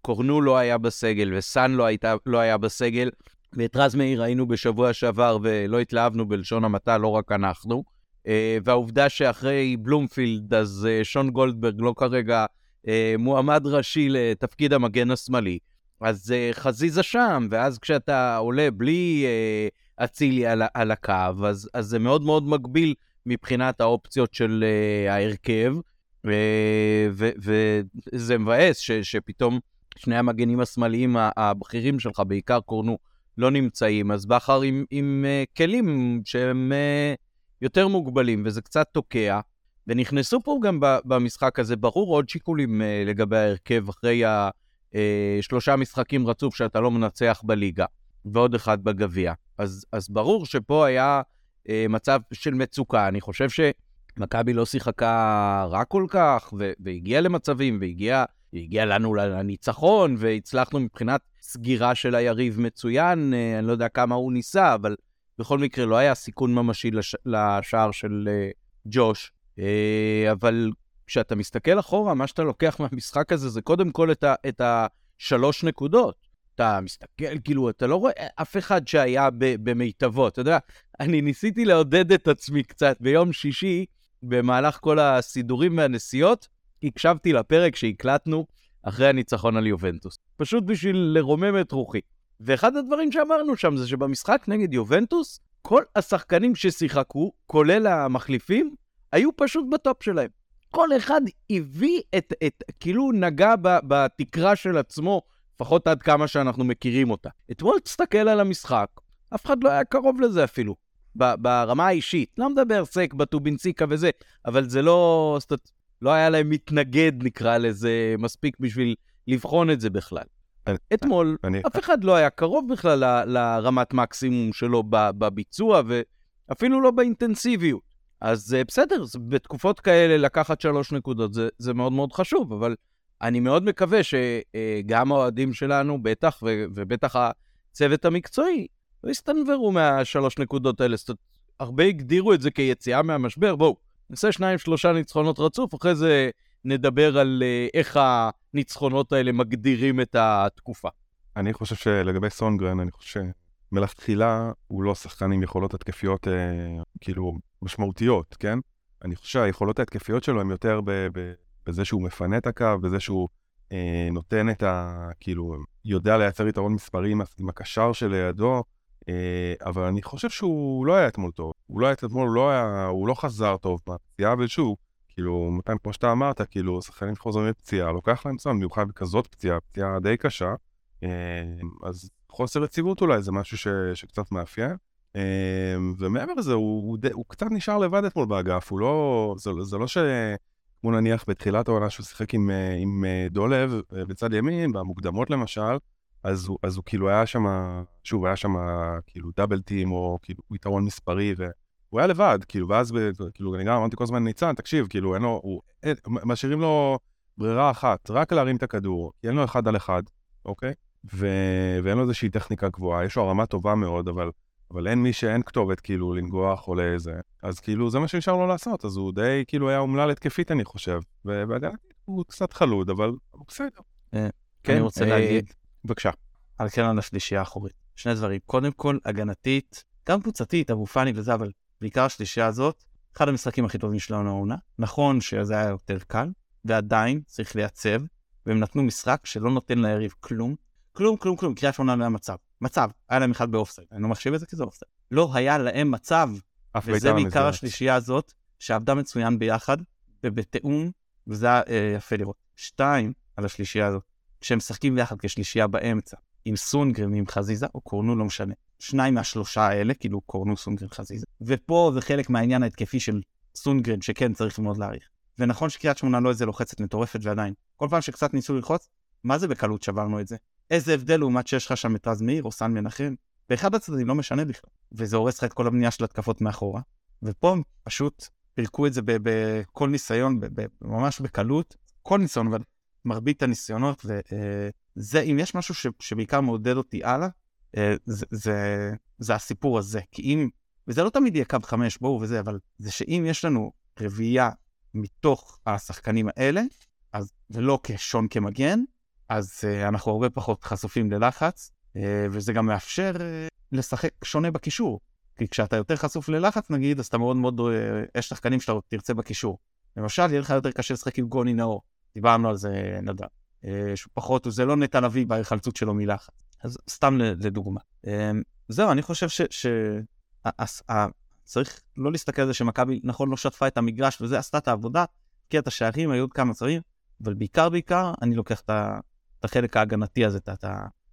שקורנו לא היה בסגל וסאן לא, הייתה, לא היה בסגל, ואת רז מאיר ראינו בשבוע שעבר ולא התלהבנו בלשון המעטה, לא רק אנחנו. אה, והעובדה שאחרי בלומפילד, אז אה, שון גולדברג לא כרגע אה, מועמד ראשי לתפקיד המגן השמאלי, אז חזיזה שם, ואז כשאתה עולה בלי אצילי על, על הקו, אז, אז זה מאוד מאוד מגביל מבחינת האופציות של ההרכב, וזה מבאס ש- שפתאום שני המגנים השמאליים הבכירים שלך, בעיקר קורנו, לא נמצאים, אז בכר עם, עם uh, כלים שהם uh, יותר מוגבלים, וזה קצת תוקע. ונכנסו פה גם במשחק הזה, ברור, עוד שיקולים uh, לגבי ההרכב אחרי השלושה משחקים רצוף שאתה לא מנצח בליגה, ועוד אחד בגביע. אז, אז ברור שפה היה uh, מצב של מצוקה. אני חושב שמכבי לא שיחקה רע כל כך, והגיעה למצבים, והגיעה הגיע לנו לניצחון, והצלחנו מבחינת סגירה של היריב מצוין, אה, אני לא יודע כמה הוא ניסה, אבל בכל מקרה לא היה סיכון ממשי לש... לשער של uh, ג'וש. Uh, אבל כשאתה מסתכל אחורה, מה שאתה לוקח מהמשחק הזה זה קודם כל את, ה... את השלוש נקודות. אתה מסתכל, כאילו, אתה לא רואה אף אחד שהיה. במיטבו. אתה יודע, אני ניסיתי לעודד את עצמי קצת ביום שישי, במהלך כל הסידורים והנסיעות, הקשבתי לפרק שהקלטנו אחרי הניצחון על יובנטוס. פשוט בשביל לרומם את רוחי. ואחד הדברים שאמרנו שם זה שבמשחק נגד יובנטוס, כל השחקנים ששיחקו, כולל המחליפים, היו פשוט בטופ שלהם. כל אחד הביא את, את כאילו נגע ב, בתקרה של עצמו, לפחות עד כמה שאנחנו מכירים אותה. אתמול תסתכל על המשחק, אף אחד לא היה קרוב לזה אפילו. ב- ברמה האישית, לא מדבר סק בטובינסיקה וזה, אבל זה לא, לא היה להם מתנגד, נקרא לזה, מספיק בשביל לבחון את זה בכלל. אני- אתמול, אני, אף אחד לא היה קרוב בכלל ל- לרמת מקסימום שלו בביצוע, ואפילו לא באינטנסיביות. אז אה, בסדר, בתקופות כאלה לקחת שלוש נקודות זה, זה מאוד מאוד חשוב, אבל אני מאוד מקווה שגם האוהדים שלנו, בטח, ו- ובטח הצוות המקצועי, לא יסתנוורו מהשלוש נקודות האלה. זאת אומרת, הרבה הגדירו את זה כיציאה מהמשבר. בואו, נעשה שניים, שלושה ניצחונות רצוף, אחרי זה נדבר על אה, איך הניצחונות האלה מגדירים את התקופה. אני חושב שלגבי סונגרן, אני חושב שמלכתחילה הוא לא שחקן עם יכולות התקפיות אה, כאילו משמעותיות, כן? אני חושב שהיכולות ההתקפיות שלו הן יותר ב, ב, בזה שהוא מפנה את הקו, בזה שהוא אה, נותן את ה... כאילו, יודע לייצר יתרון מספרי עם, עם הקשר שלידו, אה, אבל אני חושב שהוא לא היה אתמול טוב. הוא לא היה אתמול, לא, היה, הוא לא חזר טוב מהפציעה, ושוב, כאילו, מתן, כמו שאתה אמרת, כאילו, שחקנים חוזרים מפציעה, לוקח להם זמן, במיוחד בכזאת פציעה, פציעה די קשה, אה, אז חוסר יציבות אולי זה משהו ש, שקצת מאפיין. אה, ומעבר לזה, הוא, הוא, הוא קצת נשאר לבד אתמול באגף, הוא לא, זה, זה לא ש... כמו נניח בתחילת העונה שהוא שיחק עם, אה, עם דולב בצד ימין, במוקדמות למשל, אז הוא, אז הוא כאילו היה שם, שוב, היה שם כאילו דאבל טים, או כאילו יתרון מספרי, והוא היה לבד, כאילו, ואז, כאילו, אני גם אמרתי כל הזמן, ניצן, תקשיב, כאילו, אין לו, הוא, אין, משאירים לו ברירה אחת, רק להרים את הכדור, כי אין לו אחד על אחד, אוקיי? ו, ואין לו איזושהי טכניקה גבוהה, יש לו הרמה טובה מאוד, אבל, אבל אין מי שאין כתובת, כאילו, לנגוח או לאיזה, אז כאילו, זה מה שנשאר לו לעשות, אז הוא די, כאילו, היה אומלל התקפית, אני חושב, ובהגנתית הוא קצת חלוד, אבל הוא בסדר. אני רוצה אה, להגיד בבקשה. על כן על השלישייה האחורית. שני דברים. קודם כל, הגנתית, גם קבוצתית, אבו פאני וזה, אבל בעיקר השלישייה הזאת, אחד המשחקים הכי טובים שלנו העונה. נכון שזה היה יותר קל, ועדיין צריך לייצב, והם נתנו משחק שלא נותן ליריב כלום. כלום, כלום, כלום. קריית שמונה לא היה מצב. מצב. היה להם אחד באופסייד. אני לא מחשיב את זה כי זה אופסייד. לא היה להם מצב, אף וזה בעיקר. השלישייה הזאת, שעבדה מצוין ביחד, ובתיאום, וזה היה אה, יפה לראות. שתיים, על השלישייה הזאת, כשהם משחקים ביחד כשלישייה באמצע, עם סונגרן ועם חזיזה, או קורנו, לא משנה. שניים מהשלושה האלה, כאילו קורנו, סונגרן, חזיזה. ופה זה חלק מהעניין ההתקפי של סונגרן, שכן צריך מאוד להעריך. ונכון שקריית שמונה לא איזה לוחצת מטורפת ועדיין. כל פעם שקצת ניסו ללחוץ, מה זה בקלות שברנו את זה? איזה הבדל לעומת שיש לך שם את רז מאיר או סן מנחם? באחד הצדדים לא משנה בכלל. וזה הורס לך את כל הבנייה של התקפות מאחורה. ופה פשוט פירקו את זה בכל ניסיון, ממש בקלות. כל ניסיון, אבל מרבית הניסיונות, וזה, אם יש משהו ש, שבעיקר מעודד אותי הלאה, אה, זה, זה, זה הסיפור הזה. כי אם, וזה לא תמיד יהיה קו חמש, בואו וזה, אבל זה שאם יש לנו רביעייה מתוך השחקנים האלה, אז, ולא כשון כמגן, אז uh, אנחנו הרבה פחות חשופים ללחץ, וזה גם מאפשר לשחק שונה בקישור. כי כשאתה יותר חשוף ללחץ נגיד, אז אתה מאוד מאוד, יש שחקנים שאתה תרצה בקישור. למשל, יהיה לך יותר קשה לשחק עם גוני נאור. דיברנו על זה נדב. Uh, שהוא פחות, זה לא נטע לביא בהיחלצות שלו מלחץ. אז סתם לדוגמה. Uh, זהו, אני חושב ש... ש... צריך לא להסתכל על זה שמכבי, נכון, לא שטפה את המגרש וזה, עשתה את העבודה, הבקיעה את השערים, היו עוד כמה צרים, אבל בעיקר בעיקר, אני לוקח את, את החלק ההגנתי הזה, את, את,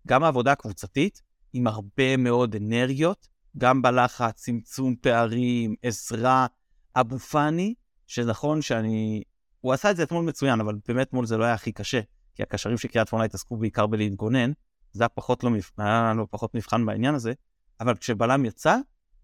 גם העבודה הקבוצתית, עם הרבה מאוד אנרגיות, גם בלחץ, צמצום פערים, עזרה, אבו פאני, שנכון שאני... הוא עשה את זה אתמול מצוין, אבל באמת אתמול זה לא היה הכי קשה, כי הקשרים של קריית שמונה התעסקו בעיקר בלהתגונן, זה היה פחות לא, היה לו פחות מבחן בעניין הזה, אבל כשבלם יצא,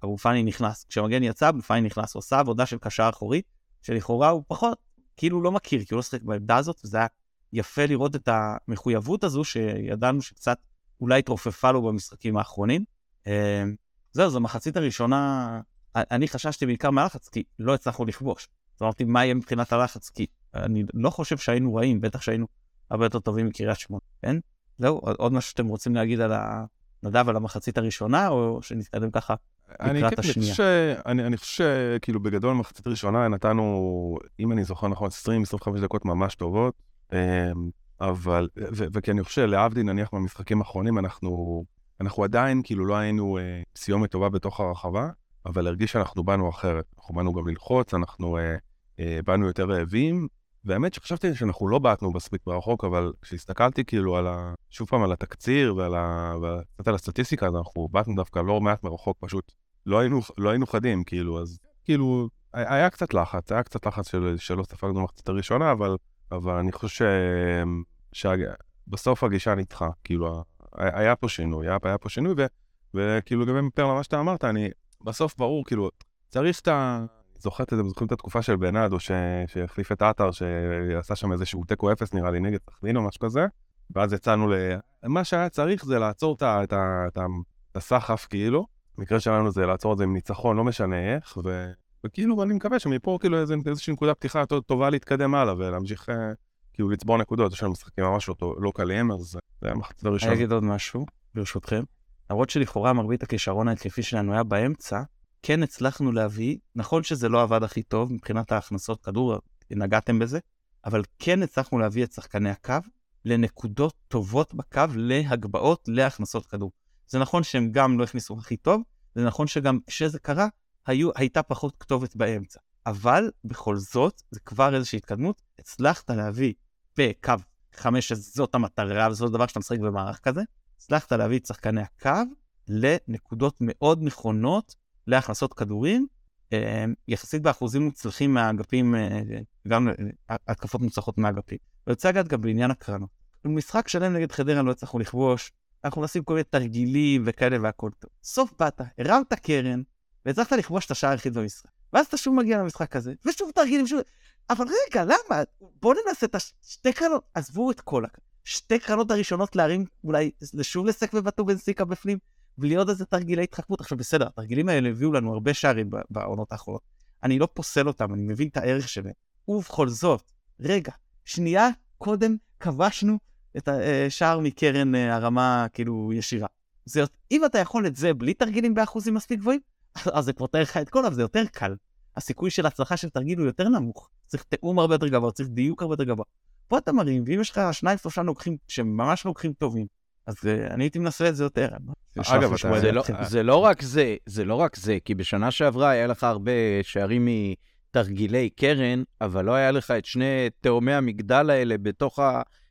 אבו פאני נכנס. כשמגן יצא, אבו פאני נכנס. הוא עשה עבודה של קשר אחורי, שלכאורה הוא פחות, כאילו לא מכיר, כי הוא לא שחק בעמדה הזאת, וזה היה יפה לראות את המחויבות הזו, שידענו שקצת אולי התרופפה לו במשחקים האחרונים. אה, זהו, זו המחצית הראשונה, אני חששתי בעיקר מהלחץ, כי לא הצלחנו לכבוש. אז אמרתי, מה יהיה מבחינת הלחץ? כי אני לא חושב שהיינו רעים, בטח שהיינו הרבה יותר טובים מקריית שמונה, כן? זהו, עוד משהו שאתם רוצים להגיד על ה... נדב, על המחצית הראשונה, או שנתקדם ככה לקראת השנייה? ש... אני, אני חושב שכאילו בגדול מחצית ראשונה נתנו, אם אני זוכר נכון, 20-25 דקות ממש טובות, אמ, אבל, ו- וכי אני חושב שלהבדיל נניח במשחקים האחרונים, אנחנו, אנחנו עדיין כאילו לא היינו אה, סיומת טובה בתוך הרחבה, אבל הרגיש שאנחנו באנו אחרת. אנחנו באנו גם ללחוץ, אנחנו אה, באנו יותר רעבים, והאמת שחשבתי שאנחנו לא בעטנו מספיק ברחוק, אבל כשהסתכלתי כאילו על ה... שוב פעם על התקציר ועל ה... קצת על הסטטיסטיקה, אז אנחנו בעטנו דווקא לא מעט מרחוק, פשוט לא היינו, לא היינו חדים, כאילו, אז כאילו, היה קצת לחץ, היה קצת לחץ של, שלא ספגנו במחצית הראשונה, אבל, אבל אני חושב ש... שבסוף הגישה ניצחה, כאילו, היה פה שינוי, היה, היה פה שינוי, ו... וכאילו, גם מפר למה שאתה אמרת, אני, בסוף ברור, כאילו, צריך את ה... זוכר את זה, זוכרים את התקופה של בנאדו שהחליף את עטר, שעשה שם איזשהו תיקו אפס נראה לי נגד סכנין או משהו כזה, ואז יצאנו ל... מה שהיה צריך זה לעצור את, הסחף כאילו, במקרה שלנו זה לעצור את זה עם ניצחון, לא משנה איך, ו... וכאילו אני מקווה שמפה כאילו איזו, איזושהי נקודה פתיחה יותר טובה להתקדם הלאה ולהמשיך אה, כאילו לצבור נקודות, יש לנו משחקים ממש לא, לא קלים, אז זה היה מחצית הראשונה. אני אגיד עוד משהו, ברשותכם. למרות שלכאורה מרבית הכישרון ההתקפי שלנו היה באמצע, כן הצלחנו להביא, נכון שזה לא עבד הכי טוב מבחינת ההכנסות כדור, נגעתם בזה, אבל כן הצלחנו להביא את שחקני הקו לנקודות טובות בקו להגבהות להכנסות כדור. זה נכון שהם גם לא הכניסו הכי טוב, זה נכון שגם כשזה קרה, היו, הייתה פחות כתובת באמצע. אבל בכל זאת, זה כבר איזושהי התקדמות, הצלחת להביא בקו 5, שזאת המטרה וזאת הדבר שאתה משחק במערך כזה, הצלחת להביא את שחקני הקו לנקודות מאוד נכונות להכנסות כדורים, אה, יחסית באחוזים מוצלחים מהאגפים, אה, גם אה, התקפות מוצלחות מהאגפים. ואני רוצה לגעת גם בעניין הקרנות. במשחק שלם נגד חדרה לא הצלחנו לכבוש, אנחנו נשים כל מיני תרגילים וכאלה והכל טוב. סוף באת, הרמת קרן, והצלחת לכבוש את השער היחיד במשחק. ואז אתה שוב מגיע למשחק הזה, ושוב תרגילים, שוב... אבל רגע, למה? בוא ננסה את השתי קרנות, עזבו את כל הקרנות. שתי קרנות הראשונות להרים, אולי שוב לסק ובטו בנסיקה בפנים, בלי עוד איזה תרגילי התחכמות. עכשיו בסדר, התרגילים האלה הביאו לנו הרבה שערים בעונות האחרונות. אני לא פוסל אותם, אני מבין את הערך שלהם. ובכל זאת, רגע, שנייה קודם כבשנו את השער אה, מקרן אה, הרמה כאילו ישירה. זה, אם אתה יכול את זה בלי תרגילים באחוזים מספיק גבוהים, אז זה פותר לך את כל, אבל זה יותר קל. הסיכוי של הצלחה של תרגיל הוא יותר נמוך. צריך תיאום הרבה יותר גבוה, צריך דיוק הרבה יותר גבוה. פה אתה מרים, ואם יש לך שניים שלושה נוקחים שממש נוקחים טובים, אז uh, אני הייתי מנסה את זה יותר. אגב, זה לא, זה לא רק זה, זה לא רק זה, כי בשנה שעברה היה לך הרבה שערים תרגילי קרן, אבל לא היה לך את שני תאומי המגדל האלה בתוך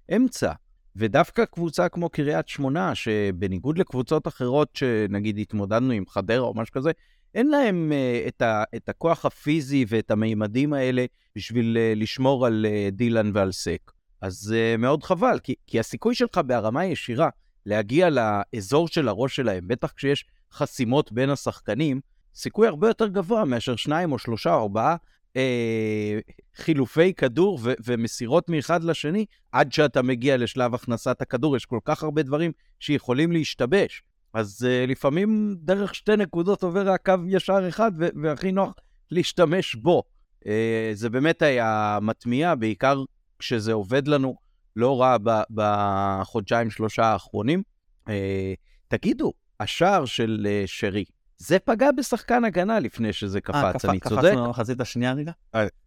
האמצע. ודווקא קבוצה כמו קריית שמונה, שבניגוד לקבוצות אחרות שנגיד התמודדנו עם חדרה או משהו כזה, אין להם uh, את, ה, את הכוח הפיזי ואת המימדים האלה בשביל uh, לשמור על uh, דילן ועל סק. אז uh, מאוד חבל, כי, כי הסיכוי שלך בהרמה ישירה להגיע לאזור של הראש שלהם, בטח כשיש חסימות בין השחקנים, סיכוי הרבה יותר גבוה מאשר שניים או שלושה או ארבעה אה, חילופי כדור ו- ומסירות מאחד לשני עד שאתה מגיע לשלב הכנסת הכדור. יש כל כך הרבה דברים שיכולים להשתבש. אז אה, לפעמים דרך שתי נקודות עובר הקו ישר אחד, ו- והכי נוח להשתמש בו. אה, זה באמת היה מטמיע, בעיקר כשזה עובד לנו לא רע בחודשיים-שלושה האחרונים. אה, תגידו, השער של אה, שרי, זה פגע בשחקן הגנה לפני שזה קפץ, אני צודק? קפצנו למחצית השנייה רגע?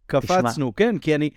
קפצנו, כן, כי אני...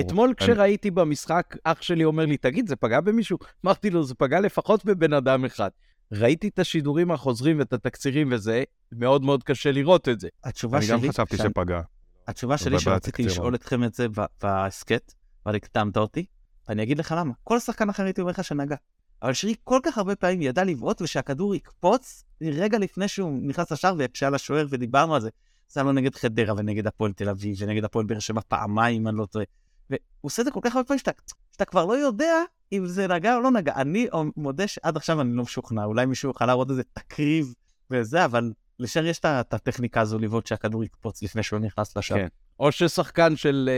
אתמול כשראיתי במשחק, אח שלי אומר לי, תגיד, זה פגע במישהו? אמרתי לו, זה פגע לפחות בבן אדם אחד. ראיתי את השידורים החוזרים ואת התקצירים וזה, מאוד מאוד קשה לראות את זה. התשובה שלי... אני גם חשבתי שפגע. התשובה שלי שרציתי לשאול אתכם את זה בהסכת, אבל הקדמת אותי, ואני אגיד לך למה. כל שחקן אחר הייתי אומר לך שנגע. אבל שרי כל כך הרבה פעמים ידע לבעוט ושהכדור יקפוץ רגע לפני שהוא נכנס לשער ויקשה על השוער, ודיברנו על זה. זה היה לו נגד חדרה ונגד הפועל תל אביב ונגד הפועל באר שבע פעמיים, אני לא טועה. והוא עושה את זה כל כך הרבה פעמים שאתה, שאתה כבר לא יודע אם זה נגע או לא נגע. אני מודה שעד עכשיו אני לא משוכנע, אולי מישהו יוכל להראות איזה תקריב וזה, אבל לשרי יש את הטכניקה הזו לבעוט שהכדור יקפוץ לפני שהוא נכנס לשער. כן. או ששחקן של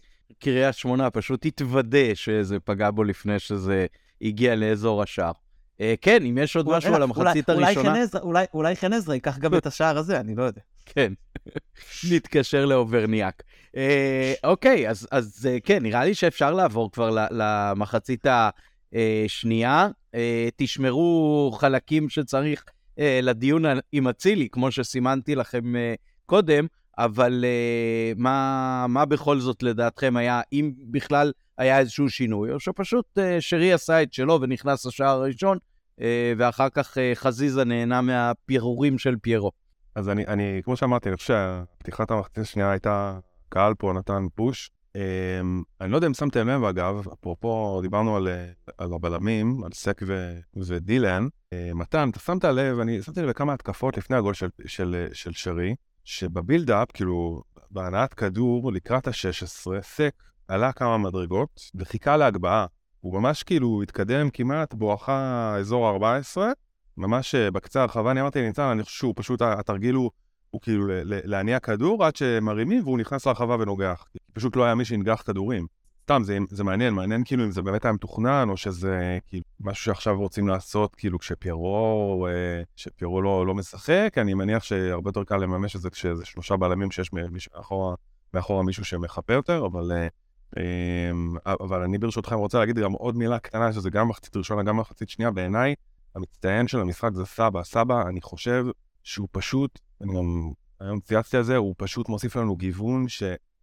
uh, קריית שמונה פשוט יתוודה שזה פגע בו לפני שזה הגיע לאזור השער. אה, כן, אם יש עוד משהו על המחצית הראשונה... אולי חן עזרא ייקח גם את השער הזה, אני לא יודע. כן, נתקשר לאוברניאק. אה, אוקיי, אז אה, כן, נראה לי שאפשר לעבור כבר למחצית השנייה. תשמרו חלקים שצריך לדיון עם אצילי, כמו שסימנתי לכם קודם, אבל מה, מה בכל זאת לדעתכם היה, אם בכלל היה איזשהו שינוי, או שפשוט שרי עשה את שלו ונכנס לשער הראשון, אה, ואחר כך אה, חזיזה נהנה מהפירורים של פיירו. אז אני, אני כמו שאמרתי, אני חושב שפתיחת המחצית השנייה הייתה, קהל פה נתן פוש. אמ, אני לא יודע אם שמתם לב, אגב, אפרופו, דיברנו על, על הבלמים, על סק ו, ודילן. מתן, אתה שמת לב, אני שמתי לב בכמה התקפות לפני הגול של, של, של שרי, שבבילדאפ, כאילו, בהנעת כדור לקראת ה-16, סק עלה כמה מדרגות וחיכה להגבהה. הוא ממש כאילו התקדם כמעט בואכה אזור ה-14, ממש אה, בקצה הרחבה, אני אמרתי לניצן, אני חושב שהוא פשוט, התרגיל הוא, הוא כאילו להניע כדור עד שמרימים והוא נכנס לרחבה ונוגח. פשוט לא היה מי שינגח כדורים. סתם, זה, זה מעניין, מעניין כאילו אם זה באמת היה מתוכנן, או שזה כאילו משהו שעכשיו רוצים לעשות, כאילו כשפיירו, אה, שפיירו לא, לא משחק, אני מניח שהרבה יותר קל לממש את זה כשזה שלושה בלמים שיש מאחורה, מאחורה מישהו שמחפה יותר, אבל אה, אמ, אבל אני ברשותכם רוצה להגיד גם עוד מילה קטנה, שזה גם מחצית ראשונה, גם מחצית שנייה, בעיניי, המצטיין של המשחק זה סבא. סבא, אני חושב שהוא פשוט, אני גם היום צייצתי על זה, הוא פשוט מוסיף לנו גיוון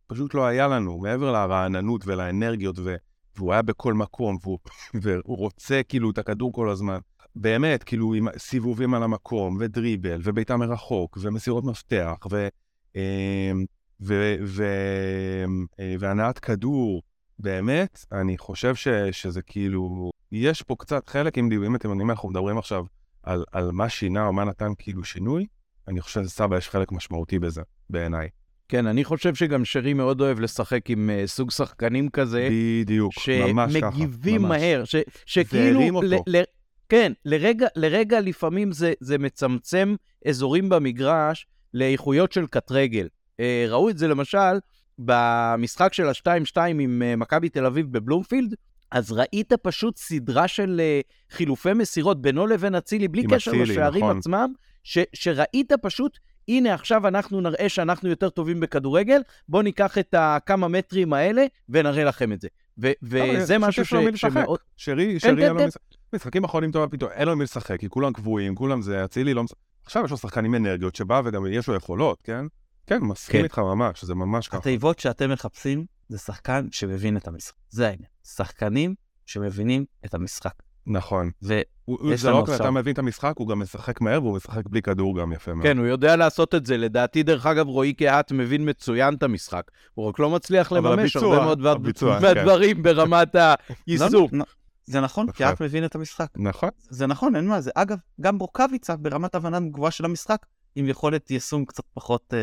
שפשוט לא היה לנו, מעבר לרעננות ולאנרגיות, ו... והוא היה בכל מקום, והוא, והוא רוצה כאילו את הכדור כל הזמן. באמת, כאילו עם סיבובים על המקום, ודריבל, ובעיטה מרחוק, ומסירות מפתח, ו... אמ, ו- ו- אה, והנעת כדור, באמת, אני חושב ש- שזה כאילו, יש פה קצת חלק, אם, אם אתם יודעים, אנחנו מדברים עכשיו על, על מה שינה או מה נתן כאילו שינוי, אני חושב שלסבא יש חלק משמעותי בזה, בעיניי. כן, אני חושב שגם שרי מאוד אוהב לשחק עם uh, סוג שחקנים כזה. בדיוק, ממש ככה. שמגיבים מהר, ש, שכאילו... ל, ל, כן, לרגע, לרגע לפעמים זה, זה מצמצם אזורים במגרש לאיכויות של קט רגל. אה, ראו את זה למשל במשחק של ה-2-2 עם אה, מכבי תל אביב בבלומפילד, אז ראית פשוט סדרה של אה, חילופי מסירות בינו לבין אצילי, בלי קשר אצילי, לשערים נכון. עצמם, ש, שראית פשוט, הנה עכשיו אנחנו נראה שאנחנו יותר טובים בכדורגל, בואו ניקח את הכמה מטרים האלה ונראה לכם את זה. ו- וזה משהו ש- שמאוד... שרי, שרי, כן, כן, כן. משחקים אחרונים טובה פתאום, אין לו מי לשחק, כי כולם קבועים, כולם זה, אצילי לא משחק. עכשיו יש לו שחקנים אנרגיות שבא וגם יש לו יכולות, כן? כן, מסכים כן. איתך ממש, זה ממש ככה. התיבות שאתם מחפשים זה שחקן שמבין את המשחק. זה העניין. שחקנים שמבינים את המשחק. נכון. ו... הוא- זה לא רק אתה מבין את המשחק, הוא גם משחק מהר והוא משחק בלי כדור גם יפה מאוד. כן, הוא יודע לעשות את זה. לדעתי, דרך אגב, רועי קהת מבין מצוין את המשחק. הוא רק לא מצליח אבל לממש הרבה מאוד דבר- הביצוע, כן. מהדברים ברמת היישום. לא, לא, זה נכון, כי נכון. את מבין את המשחק. נכון. זה נכון, אין מה זה. אגב, גם ברוקאביצה ברמת הבנה גבוהה של המשחק, עם יכולת יישום קצת פחות אה,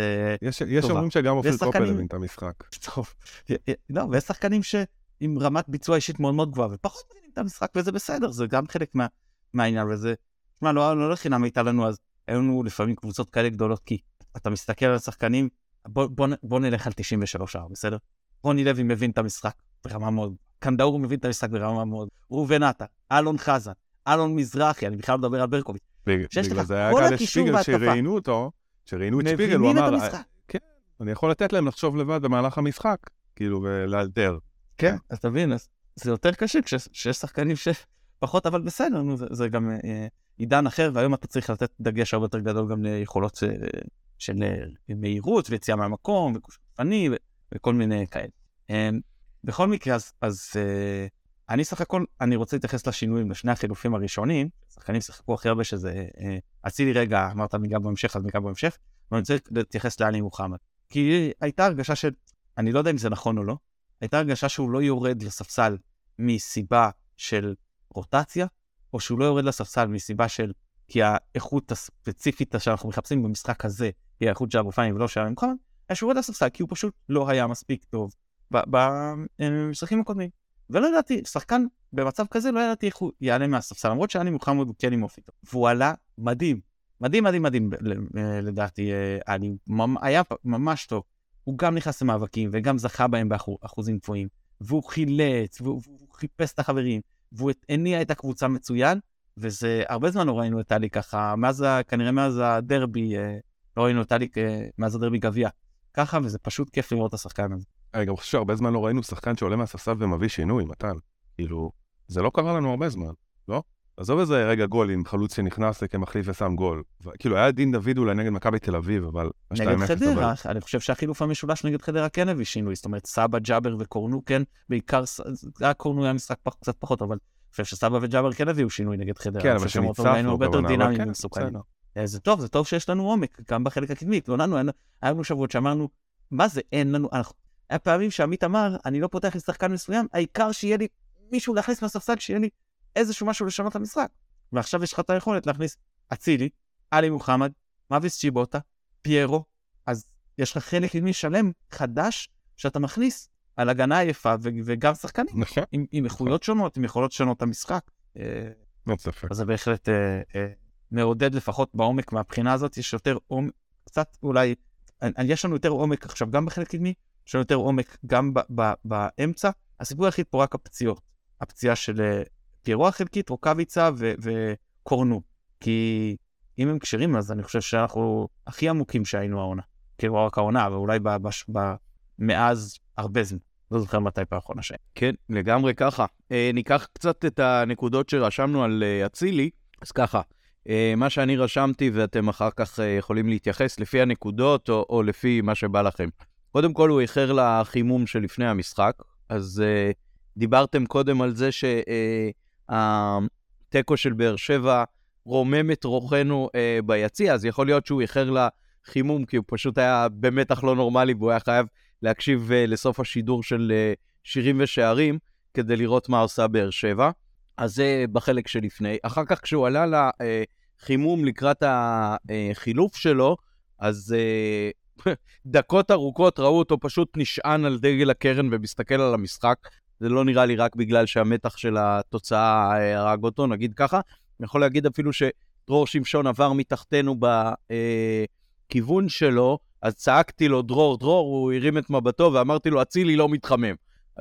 יש יש טובה. אומרים שגם אופיר קופל שחקנים- הבין את המשחק. טוב. לא, ויש שחקנים שעם רמת ביצוע אישית מאוד מאוד גבוהה, ופחות מבינים את המשחק, וזה בסדר, זה גם חלק מה, מהעניין, וזה... תשמע, לא, לא לחינם הייתה לנו אז, היו לנו לפעמים קבוצות כאלה גדולות, כי אתה מסתכל על השחקנים, בוא, בוא, בוא נלך על 93 שער, בסדר? רוני לוי מבין את המשחק ברמה מאוד, קנדאור מבין את המשחק ברמה מאוד, ראובן עטר, אלון חזן, אלון מזרחי, אני בכלל לא מדבר על ברקוביץ', בגלל זה היה גל שפיגל. שראיינו אותו, שראיינו את שפיגל, הוא אמר, המשחק. אני יכול לתת להם לחשוב לבד במהלך המשחק, כאילו, ולאלתר. כן, אז תבין, אז זה יותר קשה כש- כשיש שחקנים שפחות, אבל בסדר, נו, זה, זה גם אה, עידן אחר, והיום אתה צריך לתת דגש הרבה יותר גדול גם ליכולות של, של אה, מהירות ויציאה מהמקום, וכושר גופני וכל מיני כאלה. אה, בכל מקרה, אז, אז אה, אני סך הכל, אני רוצה להתייחס לשינויים, לשני החילופים הראשונים, שחקנים שיחקו הכי הרבה שזה, אה, אצילי רגע, אמרת ניגע בהמשך, אז ניגע בהמשך, אבל אני רוצה להתייחס לאלי מוחמד. כי הייתה הרגשה של, אני לא יודע אם זה נכון או לא, הייתה הרגשה שהוא לא יורד לספסל מסיבה של רוטציה, או שהוא לא יורד לספסל מסיבה של כי האיכות הספציפית שאנחנו מחפשים במשחק הזה היא האיכות של אבו פאני ולא של המקום, אלא שהוא יורד לספסל כי הוא פשוט לא היה מספיק טוב במשחקים הקודמים. ולא ידעתי, שחקן במצב כזה לא ידעתי איך הוא יעלה מהספסל, למרות שאני מוחמד הוא כן עם אופי טוב. והוא עלה מדהים, מדהים מדהים מדהים אה, לדעתי, אה, אני היה ממש טוב. הוא גם נכנס למאבקים וגם זכה בהם באחוזים גבוהים, והוא חילץ, והוא, והוא חיפש את החברים, והוא הניע את הקבוצה מצוין, וזה, הרבה זמן לא ראינו את טלי ככה, מאז, כנראה מאז הדרבי, אה, לא ראינו את טלי אה, מאז הדרבי גביע. ככה, וזה פשוט כיף לראות את השחקן הזה. אני גם חושב שהרבה זמן לא ראינו שחקן שעולה מהספסל ומביא שינוי, מתן. כאילו, זה לא קרה לנו הרבה זמן, לא? עזוב איזה רגע גול עם חלוץ שנכנס כמחליף ושם גול. ו- כאילו, היה דין דוד אולי נגד מכבי תל אביב, אבל... נגד 2-0, חדרה, אבל- אני חושב שהחילוף המשולש נגד חדרה כן הביא שינוי, זאת אומרת סבא, ג'אבר וקורנו כן, בעיקר, היה קורנו היה משחק פח- קצת פחות, אבל אני חושב שסבא וג'אבר כן הביאו שינוי נגד חדרה. כן, אבל שניצחנו, היינו הרבה יותר הכוונה, אבל דינמיים כן, ומסוכנים. בסדר. אה, זה טוב, זה טוב שיש לנו עומק, גם בחלק הקדמי. התלוננו, היה היה לנו שבועות שאמרנו, מה זה, אין לנו, אנחנו... היה פעמים שעמית אמר, אני לא פותח עם שחקן מסוים, העיקר שיהיה לי מישהו להכניס מהספסל, שיהיה לי איזשהו משהו לשנות את המשחק. ועכשיו יש לך את היכולת להכניס אצילי, עלי מוחמד, מאביס צ'יבוטה, פיירו, אז יש לך חלק קדמי שלם, חדש, שאתה מכניס על הגנה יפה ו- וגם שחקנים, נכון, עם, עם איכויות שונות, עם יכולות שונות את המשחק. אה, אין ספק. אז זה בהחלט אה, אה, מעודד לפחות בעומק מהבחינה הזאת, יש יותר עומק, קצת אולי, אה, יש לנו יותר עומק עכשיו גם בחלק קדמי, יש לנו יותר עומק גם ב- ב- באמצע. הסיפור היחיד פה רק הפציעות. הפציעה של אה, פיירו החלקית, רוקאביצה וקורנו. כי אם הם כשרים אז אני חושב שאנחנו הכי עמוקים שהיינו העונה. כאילו רק העונה, אבל אולי מאז הרבה זמן. לא זוכר מתי פעם האחרונה שהיינו. כן, לגמרי ככה. אה, ניקח קצת את הנקודות שרשמנו על אה, אצילי. אז ככה, אה, מה שאני רשמתי, ואתם אחר כך אה, יכולים להתייחס לפי הנקודות או, או לפי מה שבא לכם. קודם כל, הוא איחר לחימום שלפני המשחק, אז אה, דיברתם קודם על זה שהתיקו של באר שבע רומם את רוחנו אה, ביציע, אז יכול להיות שהוא איחר לחימום, כי הוא פשוט היה במתח לא נורמלי, והוא היה חייב להקשיב uh, לסוף השידור של uh, שירים ושערים, כדי לראות מה עושה באר שבע. אז זה בחלק שלפני. אחר כך, כשהוא עלה לחימום לקראת החילוף שלו, אז uh, דקות ארוכות ראו אותו פשוט נשען על דגל הקרן ומסתכל על המשחק. זה לא נראה לי רק בגלל שהמתח של התוצאה uh, הרג אותו, נגיד ככה. אני יכול להגיד אפילו שדרור שמשון עבר מתחתנו בכיוון שלו, אז צעקתי לו, דרור, דרור, הוא הרים את מבטו ואמרתי לו, אצילי לא מתחמם.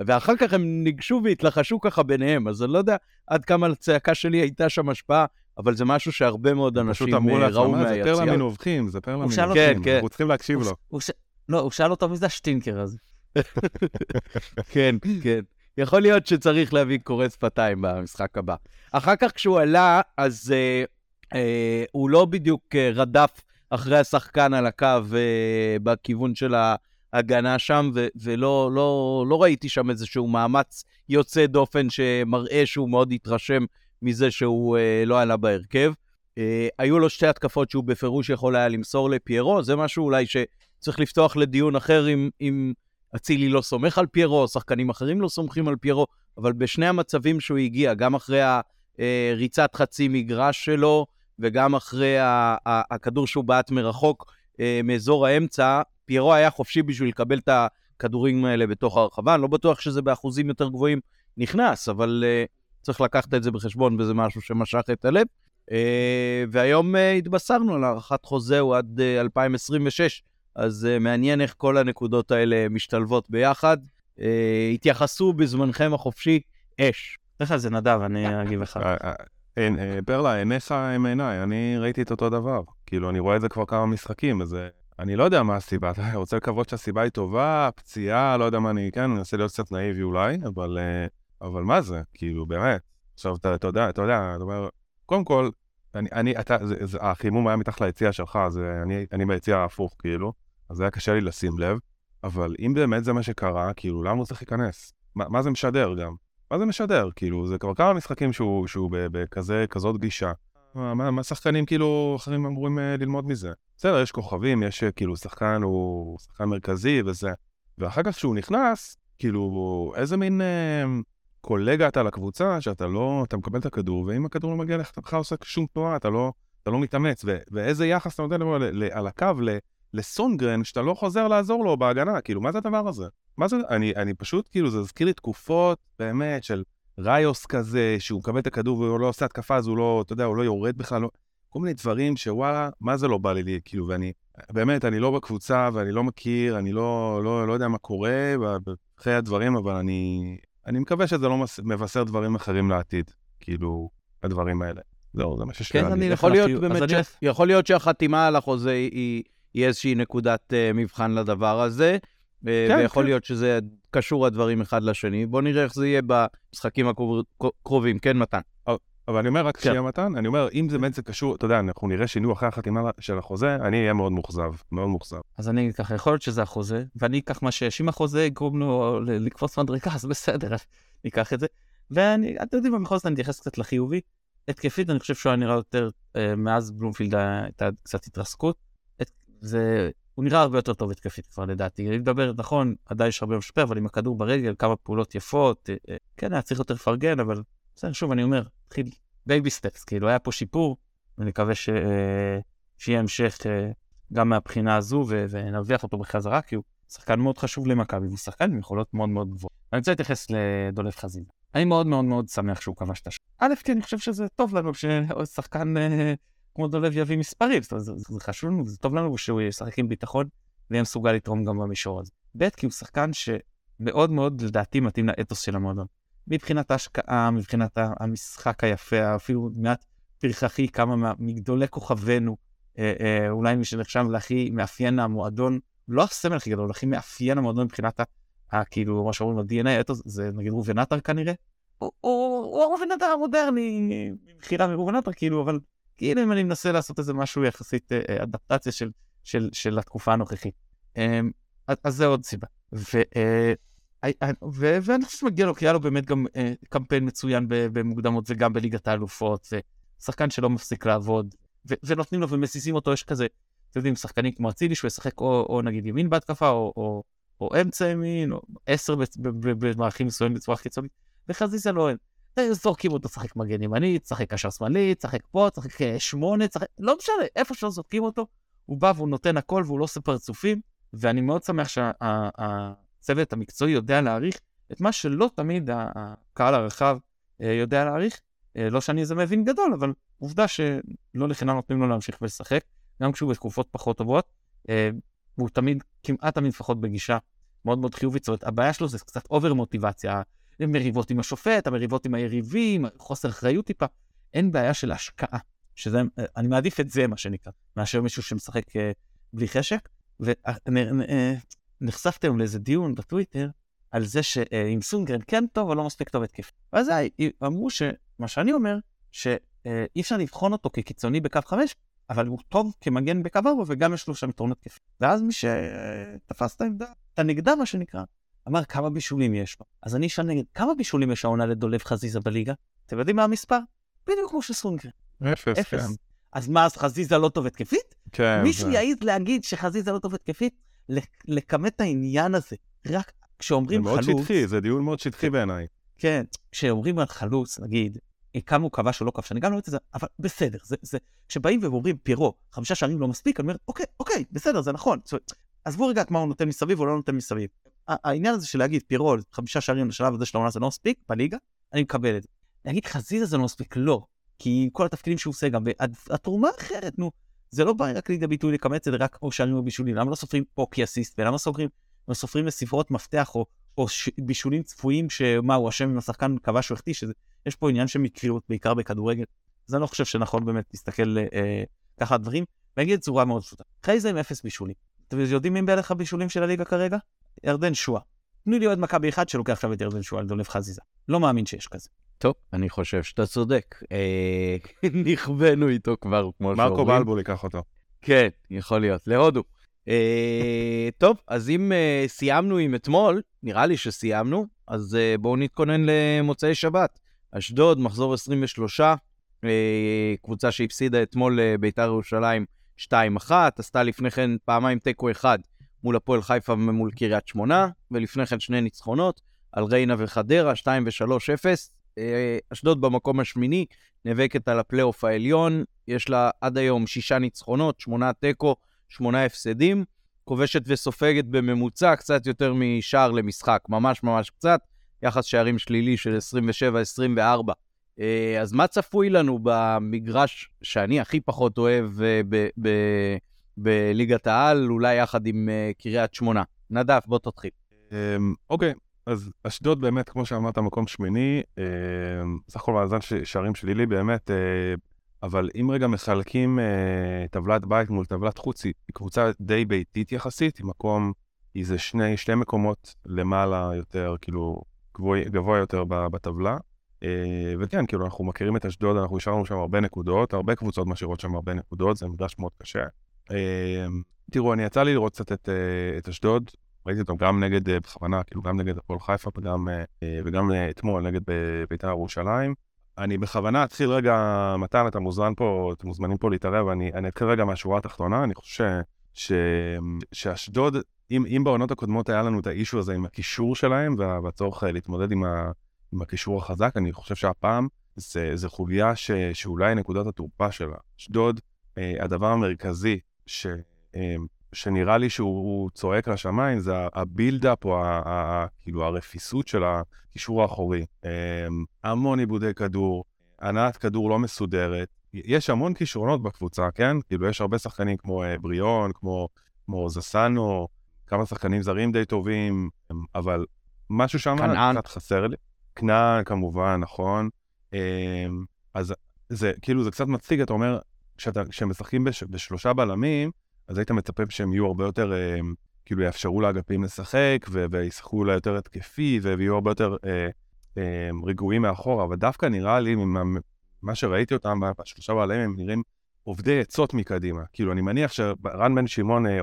ואחר כך הם ניגשו והתלחשו ככה ביניהם, אז אני לא יודע עד כמה הצעקה שלי הייתה שם השפעה, אבל זה משהו שהרבה מאוד אנשים פשוט אמרו אה, ראו "אה, זה מהיציאה. מנובחים, זה פרלה הוא שאל מנובחים, אותי- כן, אנחנו צריכים להקשיב לו. הוא ש... לא, הוא שאל אותו מי זה השטינקר הזה. כן, כן. יכול להיות שצריך להביא קורא שפתיים במשחק הבא. אחר כך כשהוא עלה, אז אה, אה, הוא לא בדיוק אה, רדף אחרי השחקן על הקו אה, בכיוון של ההגנה שם, ו- ולא לא, לא ראיתי שם איזשהו מאמץ יוצא דופן שמראה שהוא מאוד התרשם מזה שהוא אה, לא עלה בהרכב. אה, היו לו שתי התקפות שהוא בפירוש יכול היה למסור לפיירו, זה משהו אולי שצריך לפתוח לדיון אחר אם, אם אצילי לא סומך על פיירו, שחקנים אחרים לא סומכים על פיירו, אבל בשני המצבים שהוא הגיע, גם אחרי הריצת חצי מגרש שלו, וגם אחרי הכדור שהוא בעט מרחוק אה, מאזור האמצע, פיירו היה חופשי בשביל לקבל את הכדורים האלה בתוך הרחבה. אני לא בטוח שזה באחוזים יותר גבוהים נכנס, אבל uh, צריך לקחת את זה בחשבון, וזה משהו שמשך את הלב. Uh, והיום התבשרנו על הארכת חוזהו עד uh, 2026, אז uh, מעניין איך כל הנקודות האלה משתלבות ביחד. Uh, התייחסו בזמנכם החופשי אש. לך זה נדב, אני אגיב לך. פרלה, עיניך הם עיניי, אני ראיתי את אותו דבר. כאילו, אני רואה את זה כבר כמה משחקים, אז אני לא יודע מה הסיבה, אתה רוצה לקוות שהסיבה היא טובה, פציעה, לא יודע מה אני, כן, אני מנסה להיות קצת נאיבי אולי, אבל, אבל מה זה? כאילו, באמת. עכשיו, אתה, אתה יודע, אתה יודע, אתה אומר, קודם כל, אני, אני, אתה, זה, זה, החימום היה מתחת ליציע שלך, זה, אני, אני ביציע ההפוך, כאילו, אז היה קשה לי לשים לב, אבל אם באמת זה מה שקרה, כאילו, למה הוא צריך להיכנס? מה, מה זה משדר גם? מה זה משדר? כאילו, זה כבר כמה משחקים שהוא, שהוא בכזה, כזאת גישה. מה, מה שחקנים כאילו אחרים אמורים uh, ללמוד מזה? בסדר, יש כוכבים, יש uh, כאילו שחקן הוא שחקן מרכזי וזה. ואחר כך כשהוא נכנס, כאילו, איזה מין uh, קולגה אתה לקבוצה, שאתה לא, אתה מקבל את הכדור, ואם הכדור לא מגיע לך, אתה בכלל עושה שום תנועה, אתה לא, אתה לא מתאמץ, ו- ואיזה יחס אתה נותן לו על הקו לסונגרן, שאתה לא חוזר לעזור לו בהגנה, כאילו, מה זה הדבר הזה? מה זה, אני, אני פשוט, כאילו, זה הזכיר לי תקופות, באמת, של ראיוס כזה, שהוא מקבל את הכדור והוא לא עושה התקפה, אז הוא לא, אתה יודע, הוא לא יורד בכלל, לא... כל מיני דברים שוואלה, מה זה לא בא לי, כאילו, ואני, באמת, אני לא בקבוצה ואני לא מכיר, אני לא, לא, לא יודע מה קורה אחרי הדברים, אבל אני, אני מקווה שזה לא מבשר דברים אחרים לעתיד, כאילו, הדברים האלה. זהו, זה מה שיש לי כן, אני יכול להיות באמת, ש... יכול להיות שהחתימה על החוזה היא, היא איזושהי נקודת uh, מבחן לדבר הזה. כן, ויכול כן. להיות שזה קשור הדברים אחד לשני. בוא נראה איך זה יהיה במשחקים הקרובים. כן, מתן. אבל אני אומר, רק כשיהיה כן. מתן, אני אומר, אם זה באמת זה קשור, אתה יודע, אנחנו נראה שינוי אחרי החתימה של החוזה, אני אהיה מאוד מאוכזב, מאוד מאוכזב. אז אני ככה, יכול להיות שזה החוזה, ואני אקח מה שיש. אם החוזה יגרום לו לקפוץ מדריקה, אז בסדר, אני אקח את זה. ואני, אתם יודעים, בכל זאת אני אתייחס קצת לחיובי. התקפית, אני חושב שהוא היה נראה יותר, אה, מאז בלומפילד הייתה קצת התרסקות. זה הוא נראה הרבה יותר טוב התקפית כבר לדעתי. אני מדבר, נכון, עדיין יש הרבה משפר, אבל עם הכדור ברגל, כמה פעולות יפות, אה, אה, כן, היה צריך יותר לפרגן, אבל בסדר, שוב, אני אומר, התחיל baby steps, כאילו, היה פה שיפור, ואני מקווה ש... אה, שיהיה המשך גם מהבחינה הזו, ו... ונרוויח אותו בחזרה, כי הוא שחקן מאוד חשוב למכבי, והוא שחקן עם יכולות מאוד מאוד גבוהות. אני רוצה להתייחס לדולף חזיזה. אני מאוד מאוד מאוד שמח שהוא כבש את השם. א', כי אני חושב שזה טוב לנו ששחקן כמו דולב יביא מספרים, זאת אומרת, זה, זה חשוב לנו, זה טוב לנו שהוא ישחק עם ביטחון ויהיה מסוגל לתרום גם במישור הזה. ב', כי הוא שחקן שמאוד מאוד לדעתי מתאים לאתוס של המועדון. מבחינת ההשקעה, מבחינת המשחק היפה, אפילו מעט פרחחי, כמה מגדולי כוכבינו, אה, אה, אולי מי שנחשב להכי מאפיין המועדון, לא הסמל הכי גדול, הכי מאפיין המועדון מבחינת ה... כאילו, מה שאומרים ב-DNA, אתוס, זה נגיד ראובן עטר כנראה. הוא ראובן עטר המודרני, מבחירה מראובן עטר, כאילו, אבל כאילו אם אני מנסה לעשות איזה משהו יחסית אה, אה, אדפטציה של, של, של התקופה הנוכחית. אמ, אז זה עוד סיבה. ו, אה, ו, ואני חושב שמגיע לו, כי היה לו באמת גם קמפיין מצוין במוקדמות וגם בליגת האלופות, ושחקן שלא מפסיק לעבוד, ו, ונותנים לו ומסיסים אותו, יש כזה, אתם יודעים, שחקנים כמו אצילי, שהוא ישחק או, או נגיד ימין בהתקפה, או, או, או אמצע ימין, או עשר במערכים מסוימים בצורה חיצונית, וחזיזה לא אין. זורקים אותו לשחק מגן ימני, תשחק קשר שמאלי, תשחק פה, תשחק אה, שמונה, תשחק... לא משנה, איפה שלא זורקים אותו, הוא בא והוא נותן הכל והוא לא עושה פרצופים, ואני מאוד שמח שהצוות המקצועי יודע להעריך את מה שלא תמיד הקהל הרחב אה, יודע להעריך. אה, לא שאני איזה מבין גדול, אבל עובדה שלא לחינם נותנים לו להמשיך ולשחק, גם כשהוא בתקופות פחות טובות. הוא תמיד, כמעט תמיד לפחות בגישה מאוד מאוד חיובית, זאת אומרת, הבעיה שלו זה קצת אובר מוטיבציה. מריבות עם השופט, המריבות עם היריבים, חוסר אחריות טיפה. אין בעיה של השקעה, שזה, אני מעדיף את זה, מה שנקרא, מאשר מישהו שמשחק uh, בלי חשק. ונחשפתם uh, לאיזה דיון בטוויטר על זה שעם uh, סונגרן כן טוב, אבל לא מספיק טוב התקף. ואז אמרו שמה שאני אומר, שאי אפשר לבחון אותו כקיצוני בקו 5, אבל הוא טוב כמגן בקו 4 וגם יש לו שם יתרונות כיף. ואז מי שתפס את העמדה, את הנגדה מה שנקרא, אמר כמה בישולים יש לו. אז אני אשאל נגד, כמה בישולים יש העונה לדולב חזיזה בליגה? אתם יודעים מה המספר? בדיוק כמו של סונגרן. אפס, כן. אפס. אז מה, אז חזיזה לא טוב התקפית? כן. מישהו זה- יעז להגיד שחזיזה לא טוב התקפית? לכמת את העניין הזה. רק זה כשאומרים מאוד חלוץ... שטחי, זה דיון מאוד שטחי בעיניי. כן, כשאומרים על חלוץ, נגיד, כמה הוא כבש או לא כבש, אני גם לא יודעת את זה, אבל בסדר, זה, זה, כשבאים ואומרים פירו, חמישה שערים לא מספיק, אני אומר, אוקיי, אוקיי, בסדר, זה נכון. זאת עזבו רגע את מה הוא נותן מסביב או לא נותן מסביב. העניין הזה של להגיד פירו, חמישה שערים לשלב הזה של העונה זה לא מספיק, בליגה, אני מקבל את זה. להגיד חזיזה זה לא מספיק, לא. כי עם כל התפקידים שהוא עושה גם, והתרומה אחרת, נו. זה לא בא רק לידי ביטוי לכמת, זה רק או שערים או בישולים. למה לא סופרים פה כאסיסט, ולמה סוגרים, לא סופרים לספרות מפתח או, או ש... בישולים צפויים, שמה, הוא אשם אם השחקן כבש או החטיא, שיש פה עניין של מקריות, בעיקר בכדורגל. אז אני לא חושב שנכון באמת להסתכל אה, ככה על דברים, ואני אגיד בצורה מאוד פשוטה. חייזה עם אפס בישולים. אתם יודעים מי בערך הבישולים של הליגה כרגע? ירדן שואה. תנו לי אוהד מכבי אחד שלוקח עכשיו את ירדן שואה לדולב חזיזה. לא מאמין שיש כזה. טוב, אני חושב שאתה צודק. אה, נכוונו איתו כבר, כמו שאומרים. מרקו בלבול ייקח אותו. כן, יכול להיות, להודו. אה, טוב, אז אם אה, סיימנו עם אתמול, נראה לי שסיימנו, אז בואו נתכונן למוצאי שבת. אשדוד, מחזור 23, אה, קבוצה שהפסידה אתמול לביתר ירושלים 2-1, עשתה לפני כן פעמיים תיקו אחד מול הפועל חיפה ומול קריית שמונה, ולפני כן שני ניצחונות על ריינה וחדרה, 2 ו-3-0. אה, אשדוד במקום השמיני, נאבקת על הפלייאוף העליון, יש לה עד היום שישה ניצחונות, שמונה תיקו, שמונה הפסדים, כובשת וסופגת בממוצע קצת יותר משער למשחק, ממש ממש קצת, יחס שערים שלילי של 27-24. אה, אז מה צפוי לנו במגרש שאני הכי פחות אוהב אה, ב- ב- בליגת העל, אולי יחד עם אה, קריית שמונה? נדב, בוא תתחיל. אמ, אוקיי, אז אשדוד באמת, כמו שאמרת, מקום שמיני, אמ, סך הכל מאזן שערים שלילי באמת, אה, אבל אם רגע מחלקים אה, טבלת בית מול טבלת חוץ, היא קבוצה די ביתית יחסית, היא מקום, היא זה שני, שתי מקומות למעלה יותר, כאילו, גבוה, גבוה יותר בטבלה. וכן, כאילו, אנחנו מכירים את אשדוד, אנחנו השארנו שם הרבה נקודות, הרבה קבוצות משאירות שם הרבה נקודות, זה מגרש מאוד קשה. אה, תראו, אני יצא לי לראות קצת את, אה, אשדוד, ראיתי אותם גם נגד, אה, בכוונה, כאילו גם נגד הפועל חיפה וגם, אה, וגם אתמול נגד בית"ר ירושלים. אני בכוונה אתחיל רגע, מתן, אתה מוזמן פה, אתם מוזמנים פה להתערב, אני, אני אתחיל רגע מהשורה התחתונה, אני חושב שאשדוד, אם, אם בעונות הקודמות היה לנו את האישו הזה עם הקישור שלהם וה- והצורך להתמודד עם, ה, עם הקישור החזק, אני חושב שהפעם זה, זה חוליה ש, שאולי נקודת התורפה שלה. אשדוד, הדבר המרכזי ש, אה, שנראה לי שהוא צועק לשמיים, זה הבילדאפ או ה, ה, כאילו הרפיסות של הקישור האחורי. אמ, המון עיבודי כדור, הנעת כדור לא מסודרת. יש המון כישרונות בקבוצה, כן? כאילו, יש הרבה שחקנים כמו אה, בריאון, כמו, כמו זסנו, כמה שחקנים זרים די טובים, אמ, אבל משהו שם. קצת חסר לי. כנען, כמובן, נכון. אמ, אז זה, כאילו, זה קצת מצחיק, אתה אומר, כשהם משחקים בש, בשלושה בלמים, אז היית מצפה שהם יהיו הרבה יותר, אה, כאילו יאפשרו לאגפים לשחק, ו- וישחקו אולי יותר התקפי, ויהיו הרבה יותר אה, אה, רגועים מאחורה, אבל דווקא נראה לי, ממה מה שראיתי אותם בשלושה בלמים, הם נראים עובדי עצות מקדימה. כאילו, אני מניח שרן בן שמעון, אה,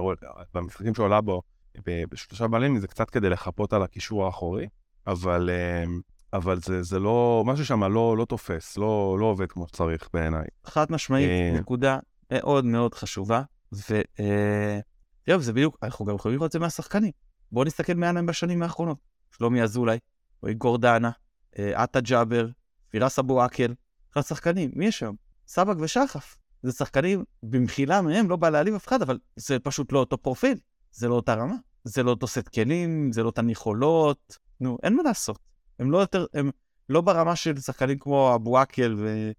במשחקים שעולה בו, בשלושה בלמים, זה קצת כדי לחפות על הקישור האחורי, אבל, אה, אבל זה, זה לא, משהו שם לא, לא תופס, לא, לא עובד כמו שצריך בעיניי. חד משמעית, אה. נקודה מאוד מאוד חשובה, ו... אה, זה בדיוק, אנחנו גם יכולים לראות את זה מהשחקנים. בואו נסתכל מי היה להם בשנים האחרונות. שלומי אזולאי, רועי גורדנה, אה, עטה ג'אבר, פירס אבו עקל, אחד שחקנים, מי יש שם? סבק ושחף. זה שחקנים, במחילה מהם, לא בא להעליב אף אחד, אבל זה פשוט לא אותו פרופיל, זה לא אותה רמה. זה לא אותו סט כלים, זה לא אותן יכולות, נו, אין מה לעשות. הם לא יותר, הם לא ברמה של שחקנים כמו אבו עקל ו...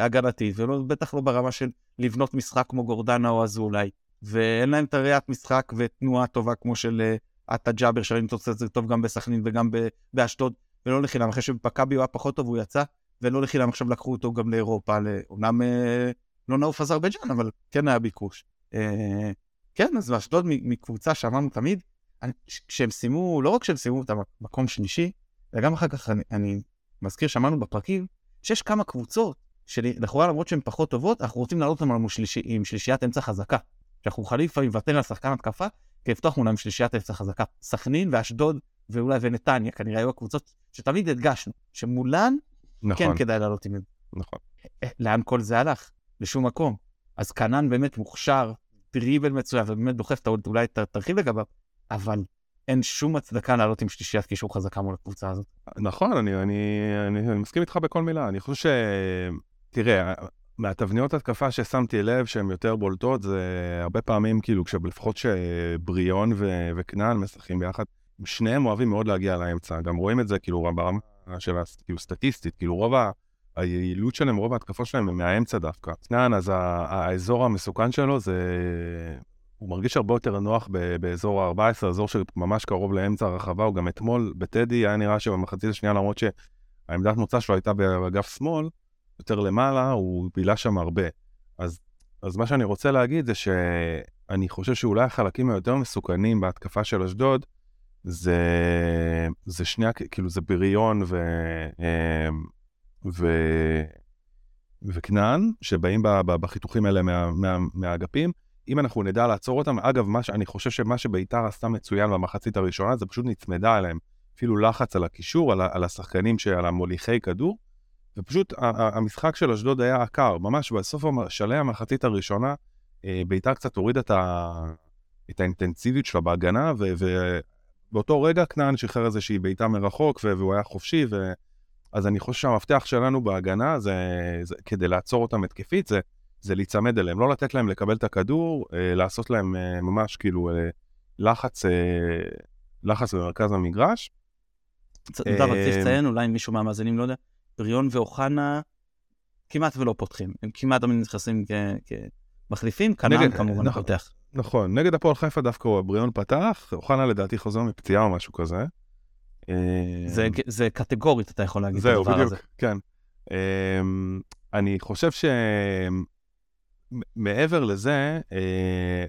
הגנתית, ובטח לא ברמה של לבנות משחק כמו גורדנה או אזולאי. ואין להם את הראיית משחק ותנועה טובה כמו של אה, עטה ג'אבר, שראינו אותו קצת טוב גם בסכנין וגם באשדוד, ולא לחינם, אחרי שבמכבי הוא היה פחות טוב הוא יצא, ולא לחינם עכשיו לקחו אותו גם לאירופה, אומנם אה, לא נעוף אזרבייג'אן, אבל כן היה ביקוש. אה, כן, אז באשדוד מקבוצה שאמרנו תמיד, כשהם סיימו, לא רק שהם סיימו את המקום שלישי, אלא גם אחר כך אני, אני מזכיר שאמרנו בפרקים, שיש כמה קבוצות שלכאורה למרות שהן פחות טובות, אנחנו רוצים לעלות אותן עם, שלישי, עם שלישיית אמצע חזקה. שאנחנו מוכנים לפעמים לוותר על שחקן התקפה, כדי לפתוח מולם עם שלישיית אמצע חזקה. סכנין ואשדוד ואולי ונתניה, כנראה היו הקבוצות שתמיד הדגשנו, שמולן נכון. כן כדאי לעלות עם, נכון. אה, לאן כל זה הלך? לשום מקום. אז כנען באמת מוכשר, דריבל מצוין, ובאמת דוחף, אתה אולי תרחיב לגביו, אבל אין שום הצדקה לעלות עם שלישיית קישור חזקה מול הקבוצה הזאת. נכון, אני, אני, אני, אני מסכים איתך בכל מילה. אני חושב ש... תראה, מהתבניות התקפה ששמתי לב שהן יותר בולטות, זה הרבה פעמים, כאילו, כשלפחות שבריאון ו- וכנען משחקים ביחד, שניהם אוהבים מאוד להגיע לאמצע. גם רואים את זה, כאילו, ברמה של, כאילו, סטטיסטית, כאילו, רוב ה... היעילות שלהם, רוב ההתקפות שלהם הם מהאמצע דווקא. כנען, אז ה- האזור המסוכן שלו זה... הוא מרגיש הרבה יותר נוח ב- באזור ה-14, אזור שממש קרוב לאמצע הרחבה, הוא גם אתמול בטדי היה נראה שבמחצית השנייה, למרות שהעמדת מוצא שלו הייתה באגף שמאל, יותר למעלה, הוא בילה שם הרבה. אז, אז מה שאני רוצה להגיד זה שאני חושב שאולי החלקים היותר מסוכנים בהתקפה של אשדוד, זה, זה שני, כאילו זה בריון ו... אמ, ו... וכנען, שבאים בחיתוכים האלה מה, מה, אם אנחנו נדע לעצור אותם, אגב, מה, אני חושב שמה שביתר עשתה מצוין במחצית הראשונה, זה פשוט נצמדה אליהם. אפילו לחץ על הקישור, על, על השחקנים, על המוליכי כדור, ופשוט המשחק של אשדוד היה עקר. ממש בסוף שלהי המחצית הראשונה, אה, ביתר קצת הורידה את, ה... את האינטנסיביות שלה בהגנה, ו... ובאותו רגע כנען שחרר איזושהי בעיטה מרחוק, ו... והוא היה חופשי, ו... אז אני חושב שהמפתח שלנו בהגנה, זה, זה כדי לעצור אותם התקפית, זה, זה להיצמד אליהם, לא לתת להם לקבל את הכדור, אה, לעשות להם אה, ממש כאילו אה, לחץ, לחץ במרכז המגרש. צריך אה, לציין, אולי מישהו מהמאזינים לא יודע, בריון ואוחנה כמעט ולא פותחים, הם כמעט תמיד נכנסים כמחליפים, כנען כמובן נכון. פותח. נכון, נגד הפועל חיפה דווקא הוא הבריאון פתח, אוחנה לדעתי חוזר מפציעה או משהו כזה. זה- זה קטגורית, אתה יכול להגיד את זהו, הדבר בדיוק, הזה. כן. אמ, אני חושב שמעבר לזה, אה,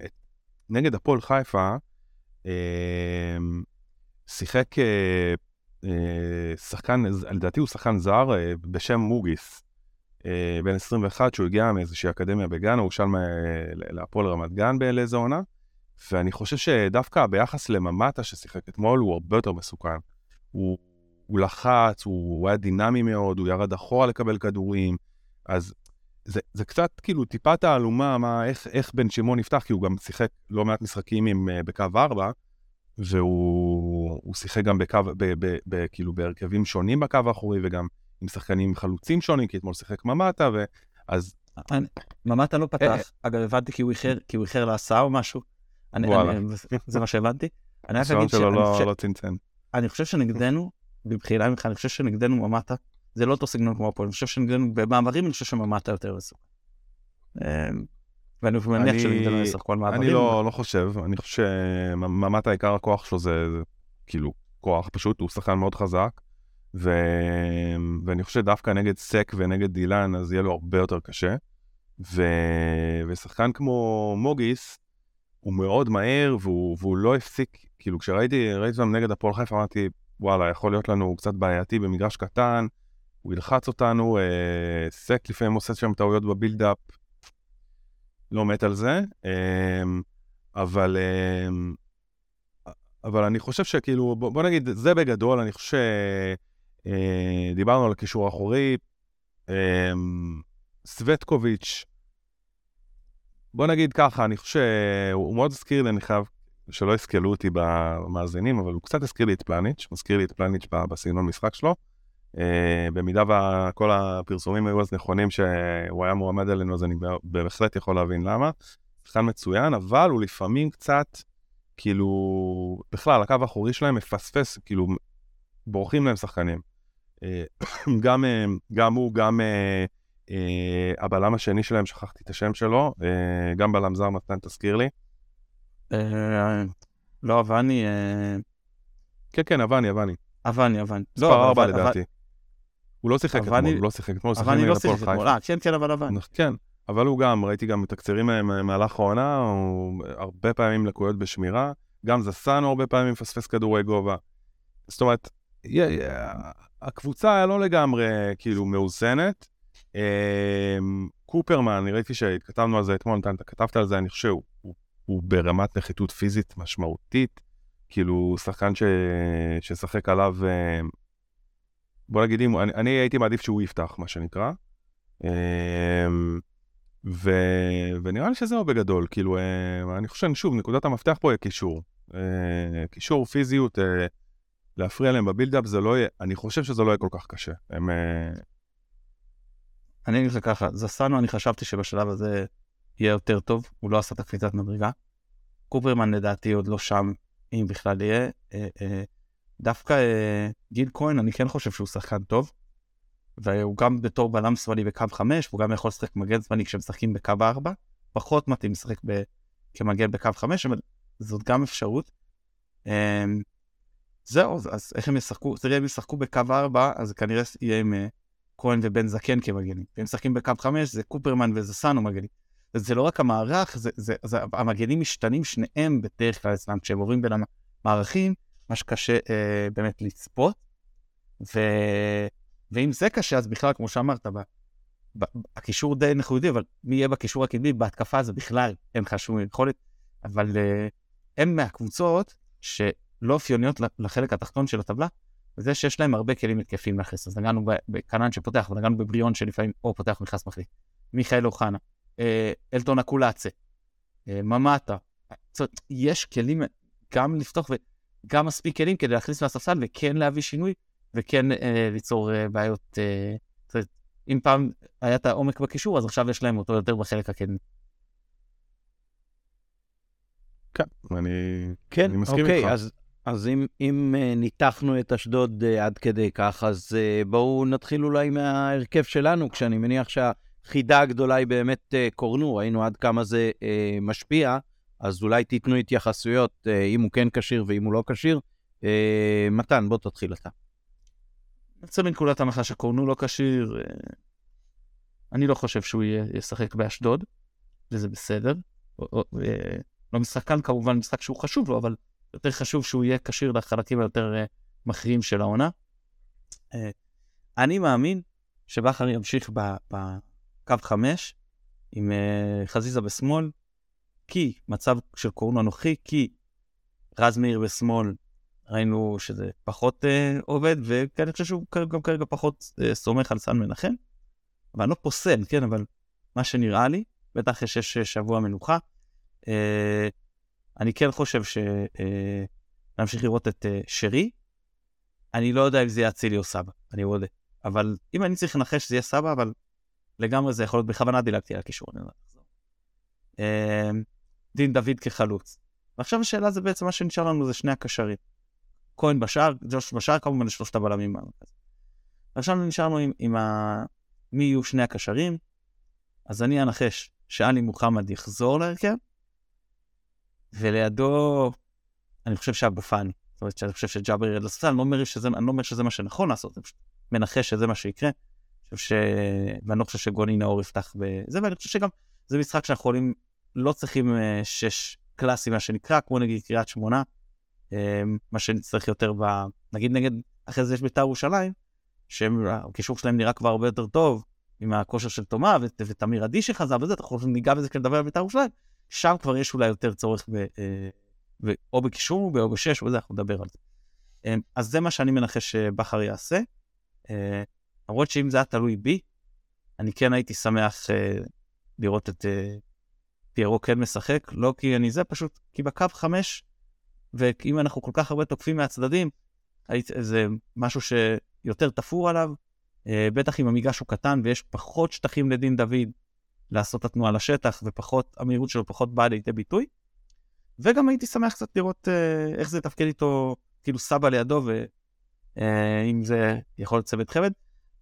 נגד הפועל חיפה, אמ, שיחק אה, אה, שחקן, לדעתי הוא שחקן זר אה, בשם מוגיס, אה, בן 21, שהוא הגיע מאיזושהי אקדמיה בגאנה, הוא שם להפועל רמת גן באיזה עונה, ואני חושב שדווקא ביחס לממטה ששיחק אתמול, הוא הרבה יותר מסוכן. הוא, הוא לחץ, הוא, הוא היה דינמי מאוד, הוא ירד אחורה לקבל כדורים, אז זה, זה קצת כאילו טיפה תעלומה, מה, איך, איך בן שמעון יפתח, כי הוא גם שיחק לא מעט משחקים עם, uh, בקו 4, והוא הוא שיחק גם בקו, ב, ב, ב, כאילו בהרכבים שונים בקו האחורי, וגם עם שחקנים חלוצים שונים, כי אתמול שיחק ממטה, ואז ממטה לא אה, פתח, אגב הבנתי כי הוא איחר, כי הוא איחר להסעה או משהו. אני-. אני- זה מה שהבנתי. אני רק אגיד שאני לא, לא. אני חושב שנגדנו, במחילה ממך, אני חושב שנגדנו ממטה, זה לא אותו סגנון כמו הפועל, אני חושב שנגדנו, במעברים אני חושב שממטה יותר מסוכן. אמ, ואני מניח שנגדנו ישחקו על מעברים. אני לא, לא חושב, אני חושב שממת העיקר הכוח שלו זה כאילו כוח פשוט, הוא שחקן מאוד חזק, ו... ואני חושב שדווקא נגד סק ונגד דילן אז יהיה לו הרבה יותר קשה, ו... ושחקן כמו מוגיס, הוא מאוד מהר והוא, והוא לא הפסיק, כאילו כשראיתי ראיתי אותם נגד הפועל חיפה אמרתי, וואלה, יכול להיות לנו קצת בעייתי במגרש קטן, הוא ילחץ אותנו, אה, סק לפעמים עושה שם טעויות בבילדאפ, לא מת על זה, אמ, אבל, אמ, אבל אני חושב שכאילו, בוא, בוא נגיד, זה בגדול, אני חושב שדיברנו על הקישור האחורי, אמ, סווטקוביץ', בוא נגיד ככה, אני חושב שהוא מאוד הזכיר לי, אני חייב שלא יסכלו אותי במאזינים, אבל הוא קצת הזכיר לי את פלניץ', מזכיר לי את פלניץ' בסגנון משחק שלו. אה, במידה וכל הפרסומים היו אז נכונים שהוא היה מועמד אלינו, אז אני בהחלט יכול להבין למה. שחקן מצוין, אבל הוא לפעמים קצת, כאילו, בכלל, הקו האחורי שלהם מפספס, כאילו, בורחים להם שחקנים. אה, גם, אה, גם הוא, גם אה, אה, הבלם השני שלהם, שכחתי את השם שלו, אה, גם בלם זר מתן, תזכיר לי. לא אבני, כן, כן, אבני, אבני. אבני, אבני. מספר לא, ארבע אבל- לדעתי. הוא לא שיחק אתמול, הוא לא שיחק אתמול, הוא שיחק נגד לא הפועל שיחק אתמול, חיפה. אה, כן, כן, אבל אבני. כן, אבל הוא גם, ראיתי גם מתקצרים במהלך העונה, הוא הרבה פעמים לקויות בשמירה, גם זסנו הרבה פעמים מפספס כדורי גובה. זאת אומרת, הקבוצה לא לגמרי כאילו מאוזנת. אמ, קופרמן, אני ראיתי שכתבנו על זה אתמול, אתה כתבת על זה, אני חושב הוא, ברמת נחיתות פיזית משמעותית, כאילו שחקן ש, ששחק עליו, אמ, בוא נגיד, אם- אני, אני הייתי מעדיף שהוא יפתח, מה שנקרא. אמ, ו... ונראה לי שזהו בגדול, כאילו, אה, אני חושב, שוב, נקודת המפתח פה היא קישור. אה, קישור, פיזיות, אה, להפריע להם בבילדאפ, זה לא יהיה, אני חושב שזה לא יהיה כל כך קשה. הם... אני אגיד לך ככה, זסנו, אני חשבתי שבשלב הזה יהיה יותר טוב, הוא לא עשה את הקפיצת מדרגה. קופרמן לדעתי עוד לא שם, אם בכלל יהיה. דווקא גיל כהן, אני כן חושב שהוא שחקן טוב. והוא גם בתור בלם שמאלי בקו 5, והוא גם יכול לשחק מגן זמני כשמשחקים בקו 4, פחות מתאים לשחק ב... כמגן בקו 5, אבל זאת גם אפשרות. Um, זהו, אז איך הם ישחקו? תראה, אם ישחקו בקו 4, אז כנראה יהיה עם uh, כהן ובן זקן כמגנים. ואם משחקים בקו 5, זה קופרמן וזסנו מגנים. זה לא רק המערך, זה, זה, זה, המגנים משתנים שניהם בדרך כלל אצלם, כשהם עוברים בין המערכים, מה שקשה uh, באמת לצפות. ו... ואם זה קשה, אז בכלל, כמו שאמרת, ב, ב, הקישור די יודעים, אבל מי יהיה בקישור הקדמי, בהתקפה זה בכלל אין לך שום יכולת, אבל uh, הם מהקבוצות שלא אופיוניות לחלק התחתון של הטבלה, וזה שיש להם הרבה כלים התקפים להכניס. אז נגענו בקנן שפותח, ונגענו בבריאון שלפעמים או פותח ונכנס מחליט. מיכאל אוחנה, אה, אלטון אקולצה, אה, ממטה. זאת אומרת, יש כלים גם לפתוח וגם מספיק כלים כדי להכניס מהספסל וכן להביא שינוי, וכן אה, ליצור אה, בעיות. אה, זאת אם פעם היה את העומק בקישור, אז עכשיו יש להם אותו יותר בחלק הקדמי. כן, אני, כן, אני מסכים אוקיי, איתך. אז, אז אם, אם uh, ניתחנו את אשדוד uh, עד כדי כך, אז uh, בואו נתחיל אולי מההרכב שלנו, כשאני מניח שהחידה הגדולה היא באמת קורנו, ראינו עד כמה זה משפיע, אז אולי תיתנו התייחסויות, uh, אם הוא כן כשיר ואם הוא לא כשיר. Uh, מתן, בוא תתחיל אתה. יוצא מנקודת הנחה שקורנו לא כשיר, אה, אני לא חושב שהוא ישחק באשדוד, וזה בסדר. אה, לא משחק כאן כמובן משחק שהוא חשוב לו, אבל יותר חשוב שהוא יהיה כשיר לחלקים היותר אה, מכריעים של העונה. אני מאמין שבכר ימשיך בקו 5 עם חזיזה בשמאל, כי מצב של קורנו אנוכי, כי רז מאיר בשמאל ראינו שזה פחות uh, עובד, ואני חושב שהוא גם כרגע פחות uh, סומך על סן מנחם. אבל אני לא פוסל, כן, אבל מה שנראה לי, בטח אחרי שיש שבוע מנוחה, uh, אני כן חושב שנמשיך uh, לראות את uh, שרי. אני לא יודע אם זה יהיה אצילי או סבא, אני מודה. אבל אם אני צריך לנחש שזה יהיה סבא, אבל לגמרי זה יכול להיות בכוונה דילגתי על. אני uh, דין דוד כחלוץ. ועכשיו השאלה זה בעצם מה שנשאר לנו זה שני הקשרים. כהן בשער, ג'וש בשער, כמובן לשלושת הבלמים. עכשיו נשארנו עם, עם ה... מי יהיו שני הקשרים, אז אני אנחש שאלי מוחמד יחזור להרכב, ולידו, אני חושב שאבו פאני. זאת אומרת, שאני חושב שג'אבר ירד לספסל, אני, לא אומר שזה, אני לא אומר שזה מה שנכון לעשות, אני פשוט מנחש שזה מה שיקרה. חושב ש... ואני לא חושב שגוני נאור יפתח בזה, ואני חושב שגם זה משחק שאנחנו יכולים, לא צריכים אה, שש קלאסי, מה שנקרא, כמו נגיד קריית שמונה, אמ, מה שנצטרך יותר ב... נגיד נגד, אחרי זה יש בית"ר ירושלים, שהקישור שלהם נראה כבר הרבה יותר טוב, עם הכושר של תומה ותמיר עדי שחזר וזה, אנחנו ניגע בזה כשנדבר על בית"ר ירושלים, שם כבר יש אולי יותר צורך ב... אה, ב... או בקישור או בשש או בזה, אנחנו נדבר על זה. אמ, אז זה מה שאני מנחש שבכר יעשה. למרות שאם זה היה תלוי בי, אני כן הייתי שמח אה, לראות את פיירו כן משחק, לא כי אני זה, פשוט כי בקו חמש ואם אנחנו כל כך הרבה תוקפים מהצדדים, זה משהו שיותר תפור עליו, אה, בטח אם המגרש הוא קטן ויש פחות שטחים לדין דוד לעשות את התנועה לשטח, ופחות, המהירות שלו פחות באה לידי ביטוי. וגם הייתי שמח קצת לראות אה, איך זה יתפקד איתו, כאילו סבא לידו, ואם אה, זה יכול להיות צוות חמד.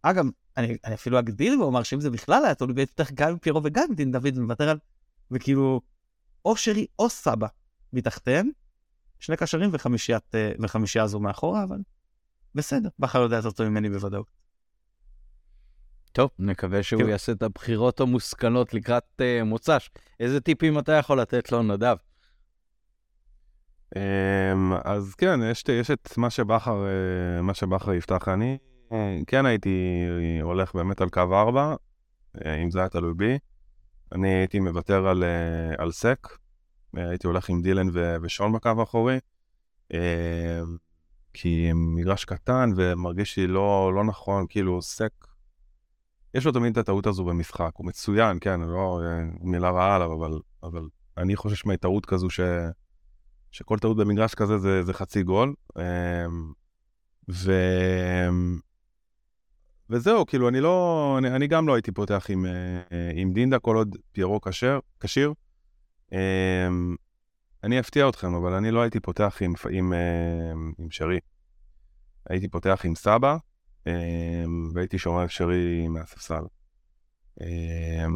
אגב, אני, אני אפילו אגדיל ואומר שאם זה בכלל היה תלוי בטח גם עם פירו וגם עם דין דוד, ומוותר על, וכאילו, או שרי או סבא מתחתיהם, שני קשרים וחמישיית, אה, וחמישייה זו מאחורה, אבל בסדר, בכר יודע יותר טוב ממני בוודאות. טוב, נקווה שהוא כן. יעשה את הבחירות המושכלות לקראת uh, מוצ"ש. איזה טיפים אתה יכול לתת לו, נדב? Um, אז כן, יש, יש את מה שבכר, uh, מה שבכר יפתח. אני uh, כן הייתי הולך באמת על קו 4, uh, אם זה היה תלוי בי. אני הייתי מוותר על, uh, על סק, הייתי הולך עם דילן ו- ושון בקו האחורי, אה, כי מגרש קטן ומרגיש לי לא, לא נכון, כאילו סק, יש לו תמיד את הטעות הזו במשחק, הוא מצוין, כן, לא אה, מילה רעה עליו, אבל, אבל אני חושש מהטעות כזו ש, שכל טעות במגרש כזה זה, זה חצי גול. ו... וזהו, כאילו, אני לא, אני, אני גם לא הייתי פותח עם, אה, עם דינדה כל עוד פיירו כשר, כשיר. אמ, אני אפתיע אתכם, אבל אני לא הייתי פותח עם, עם, אה, עם שרי. הייתי פותח עם סבא, אמ, והייתי שומע שרי מהספסל. אמ,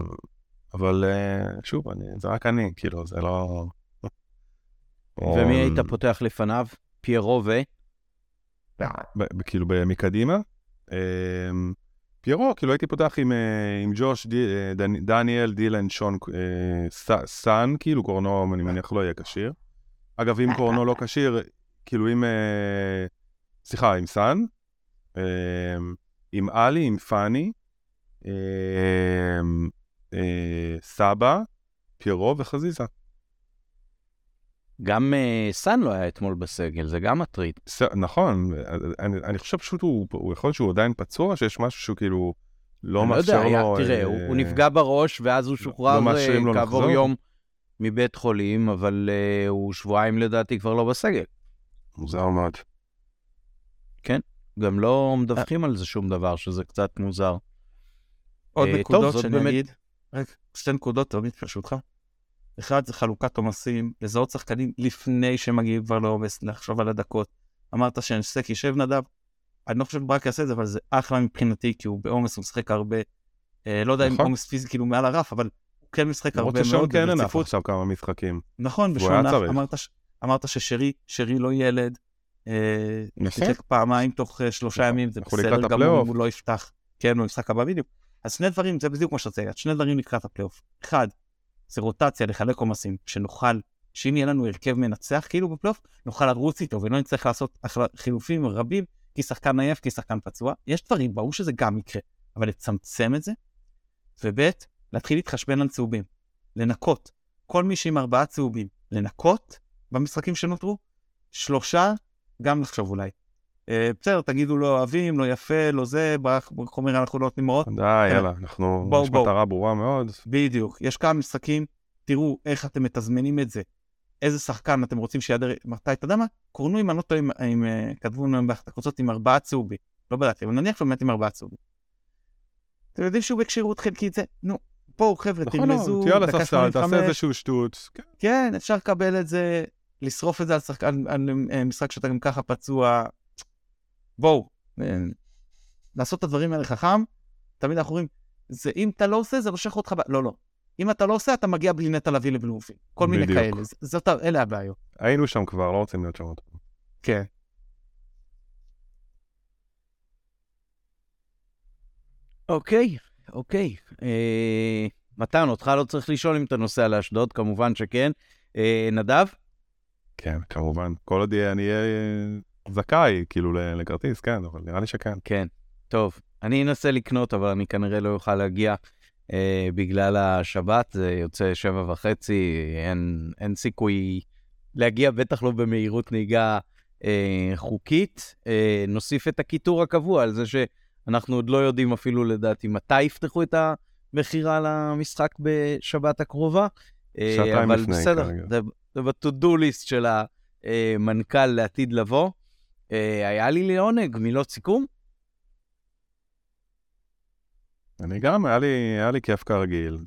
אבל אה, שוב, אני, זה רק אני, כאילו, זה לא... ומי היית פותח לפניו? פיירו ו? כאילו, מקדימה? אמ, פיירו, כאילו הייתי פותח עם, אה, עם ג'וש, אה, דניאל, דילן, שון, סאן, כאילו קורנו, אני מניח, לא יהיה כשיר. אגב, אם קורנו לא כשיר, כאילו אם... סליחה, עם סאן, אמ, עם עלי, עם פאני, אמ, אה, סבא, פיירו וחזיזה. גם uh, סאן לא היה אתמול בסגל, זה גם מטריד. ס... נכון, אני, אני חושב פשוט הוא, הוא יכול להיות שהוא עדיין פצוע, שיש משהו שהוא כאילו לא מאפשר לו... אני לא יודע, לו... תראה, אה... הוא, הוא נפגע בראש, ואז הוא שוחרר לא uh, כעבור לחזור. יום מבית חולים, אבל uh, הוא שבועיים לדעתי כבר לא בסגל. מוזר מאוד. כן. גם לא מדווחים על זה שום דבר, שזה קצת מוזר. עוד אה, נקודות שאני באמת... אגיד, רק שתי נקודות, תמיד ברשותך. אחד זה חלוקת עומסים, לזהות שחקנים לפני שמגיעים כבר לעומס, לחשוב על הדקות. אמרת שנסק יישב נדב, אני לא חושב שברק יעשה את זה, אבל זה אחלה מבחינתי, כי הוא בעומס, הוא משחק הרבה. אה, לא יודע נכון. אם עומס פיזי כאילו מעל הרף, אבל הוא כן משחק הרבה מאוד. למרות ששון כן ענף עכשיו כמה משחקים. נכון, ושון אמרת, אמרת ששרי, שרי לא ילד, שיחק אה, פעמיים תוך אה, שלושה נכון. ימים, זה בסדר גמור אם הוא לא יפתח, כן, במשחק הבא בדיוק. אז שני דברים, זה בדיוק מה שרציתי להגיד, שני דברים לקראת הפלייאוף. אחד, זה רוטציה, לחלק עומסים, שנוכל, שאם יהיה לנו הרכב מנצח כאילו בפלייאוף, נוכל לרוץ איתו ולא נצטרך לעשות חילופים רבים, כי שחקן עייף, כי שחקן פצוע. יש דברים, ברור שזה גם יקרה, אבל לצמצם את זה, וב', להתחיל להתחשבן על צהובים. לנקות. כל מי שעם ארבעה צהובים, לנקות במשחקים שנותרו, שלושה גם לחשוב אולי. אה, בסדר, תגידו לא אוהבים, לא יפה, לא זה, ברח אומר אנחנו לא נותנים מאות. די, יאללה, אנחנו, יש מטרה ברורה מאוד. בדיוק, יש כמה משחקים, תראו איך אתם מתזמנים את זה. איזה שחקן אתם רוצים שיעדר, מתי, אתה יודע מה? קורנו אם אני לא טועה, אם אה, כתבו לנו באחת הקבוצות עם ארבעה צהובים. לא בדקתי, אבל נניח שבאמת עם ארבעה צהובים. אתם יודעים שהוא בכשירות חלקית זה, נו, בואו חבר'ה, נכון, תרמזו, תהיה על הספסל, תעשה איזשהו שטות. כן, אפשר לקבל את זה, לשרוף את זה על, אה, משחק שאתה גם ככה פצוע. בואו, אה, לעשות את הדברים האלה חכם, תמיד אנחנו אומרים, זה אם אתה לא עושה, זה נושך אותך, ב... לא, לא. אם אתה לא עושה, אתה מגיע בלי נטע לביא לבלומפילד. כל מיני כאלה, זאת, אלה הבעיות. היינו שם כבר, לא רוצים להיות שם עוד פעם. כן. אוקיי, אוקיי. אה, מתן, אותך לא צריך לשאול אם אתה נוסע לאשדוד, כמובן שכן. אה, נדב? כן, כמובן. כל עוד אני אהיה זכאי, כאילו, לכרטיס, כן, אבל נראה לי שכן. כן, טוב. אני אנסה לקנות, אבל אני כנראה לא אוכל להגיע אה, בגלל השבת, זה יוצא שבע וחצי, אין, אין סיכוי להגיע, בטח לא במהירות נהיגה אה, חוקית. אה, נוסיף את הקיטור הקבוע על זה שאנחנו עוד לא יודעים אפילו לדעתי מתי יפתחו את המכירה למשחק בשבת הקרובה. אה, שעתיים לפני, בסדר, כרגע. זה ב-to-do list של המנכ"ל לעתיד לבוא. אה, היה לי לעונג, מילות סיכום? אני גם, היה לי, היה לי כיף כרגיל.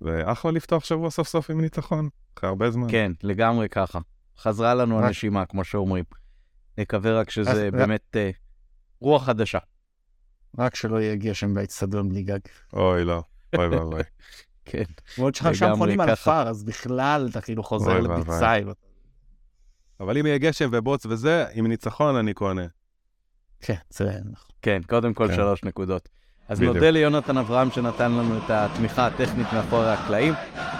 ואחלה לפתוח שבוע סוף סוף עם ניצחון, אחרי הרבה זמן. כן, לגמרי ככה. חזרה לנו. הנשימה, כמו שאומרים. נקווה רק שזה אז... באמת uh, רוח חדשה. רק שלא יהיה גשם באצטדיון בלי גג. אוי, לא. אוי ואבוי. כן. ועוד שם חונים על עפר, אז בכלל אתה כאילו חוזר לביצה. אבל אם יהיה גשם ובוץ וזה, עם ניצחון אני קונה. כן, זה נכון. כן, קודם כל כן. שלוש נקודות. אז נודה ליונתן אברהם שנתן לנו את התמיכה הטכנית מאחורי הקלעים.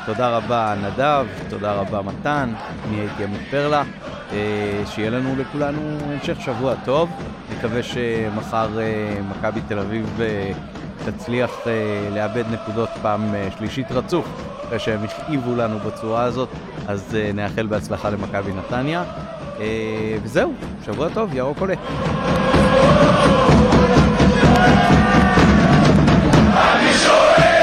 תודה רבה נדב, תודה רבה מתן, אני הייתי עמית פרלה. אה, שיהיה לנו לכולנו המשך שבוע טוב. נקווה שמחר אה, מכבי תל אביב אה, תצליח לאבד נקודות פעם שלישית רצוף, אחרי שהם הכאיבו לנו בצורה הזאת, אז uh, נאחל בהצלחה למכבי נתניה. Uh, וזהו, שבוע טוב, ירוק עולה. אני שואל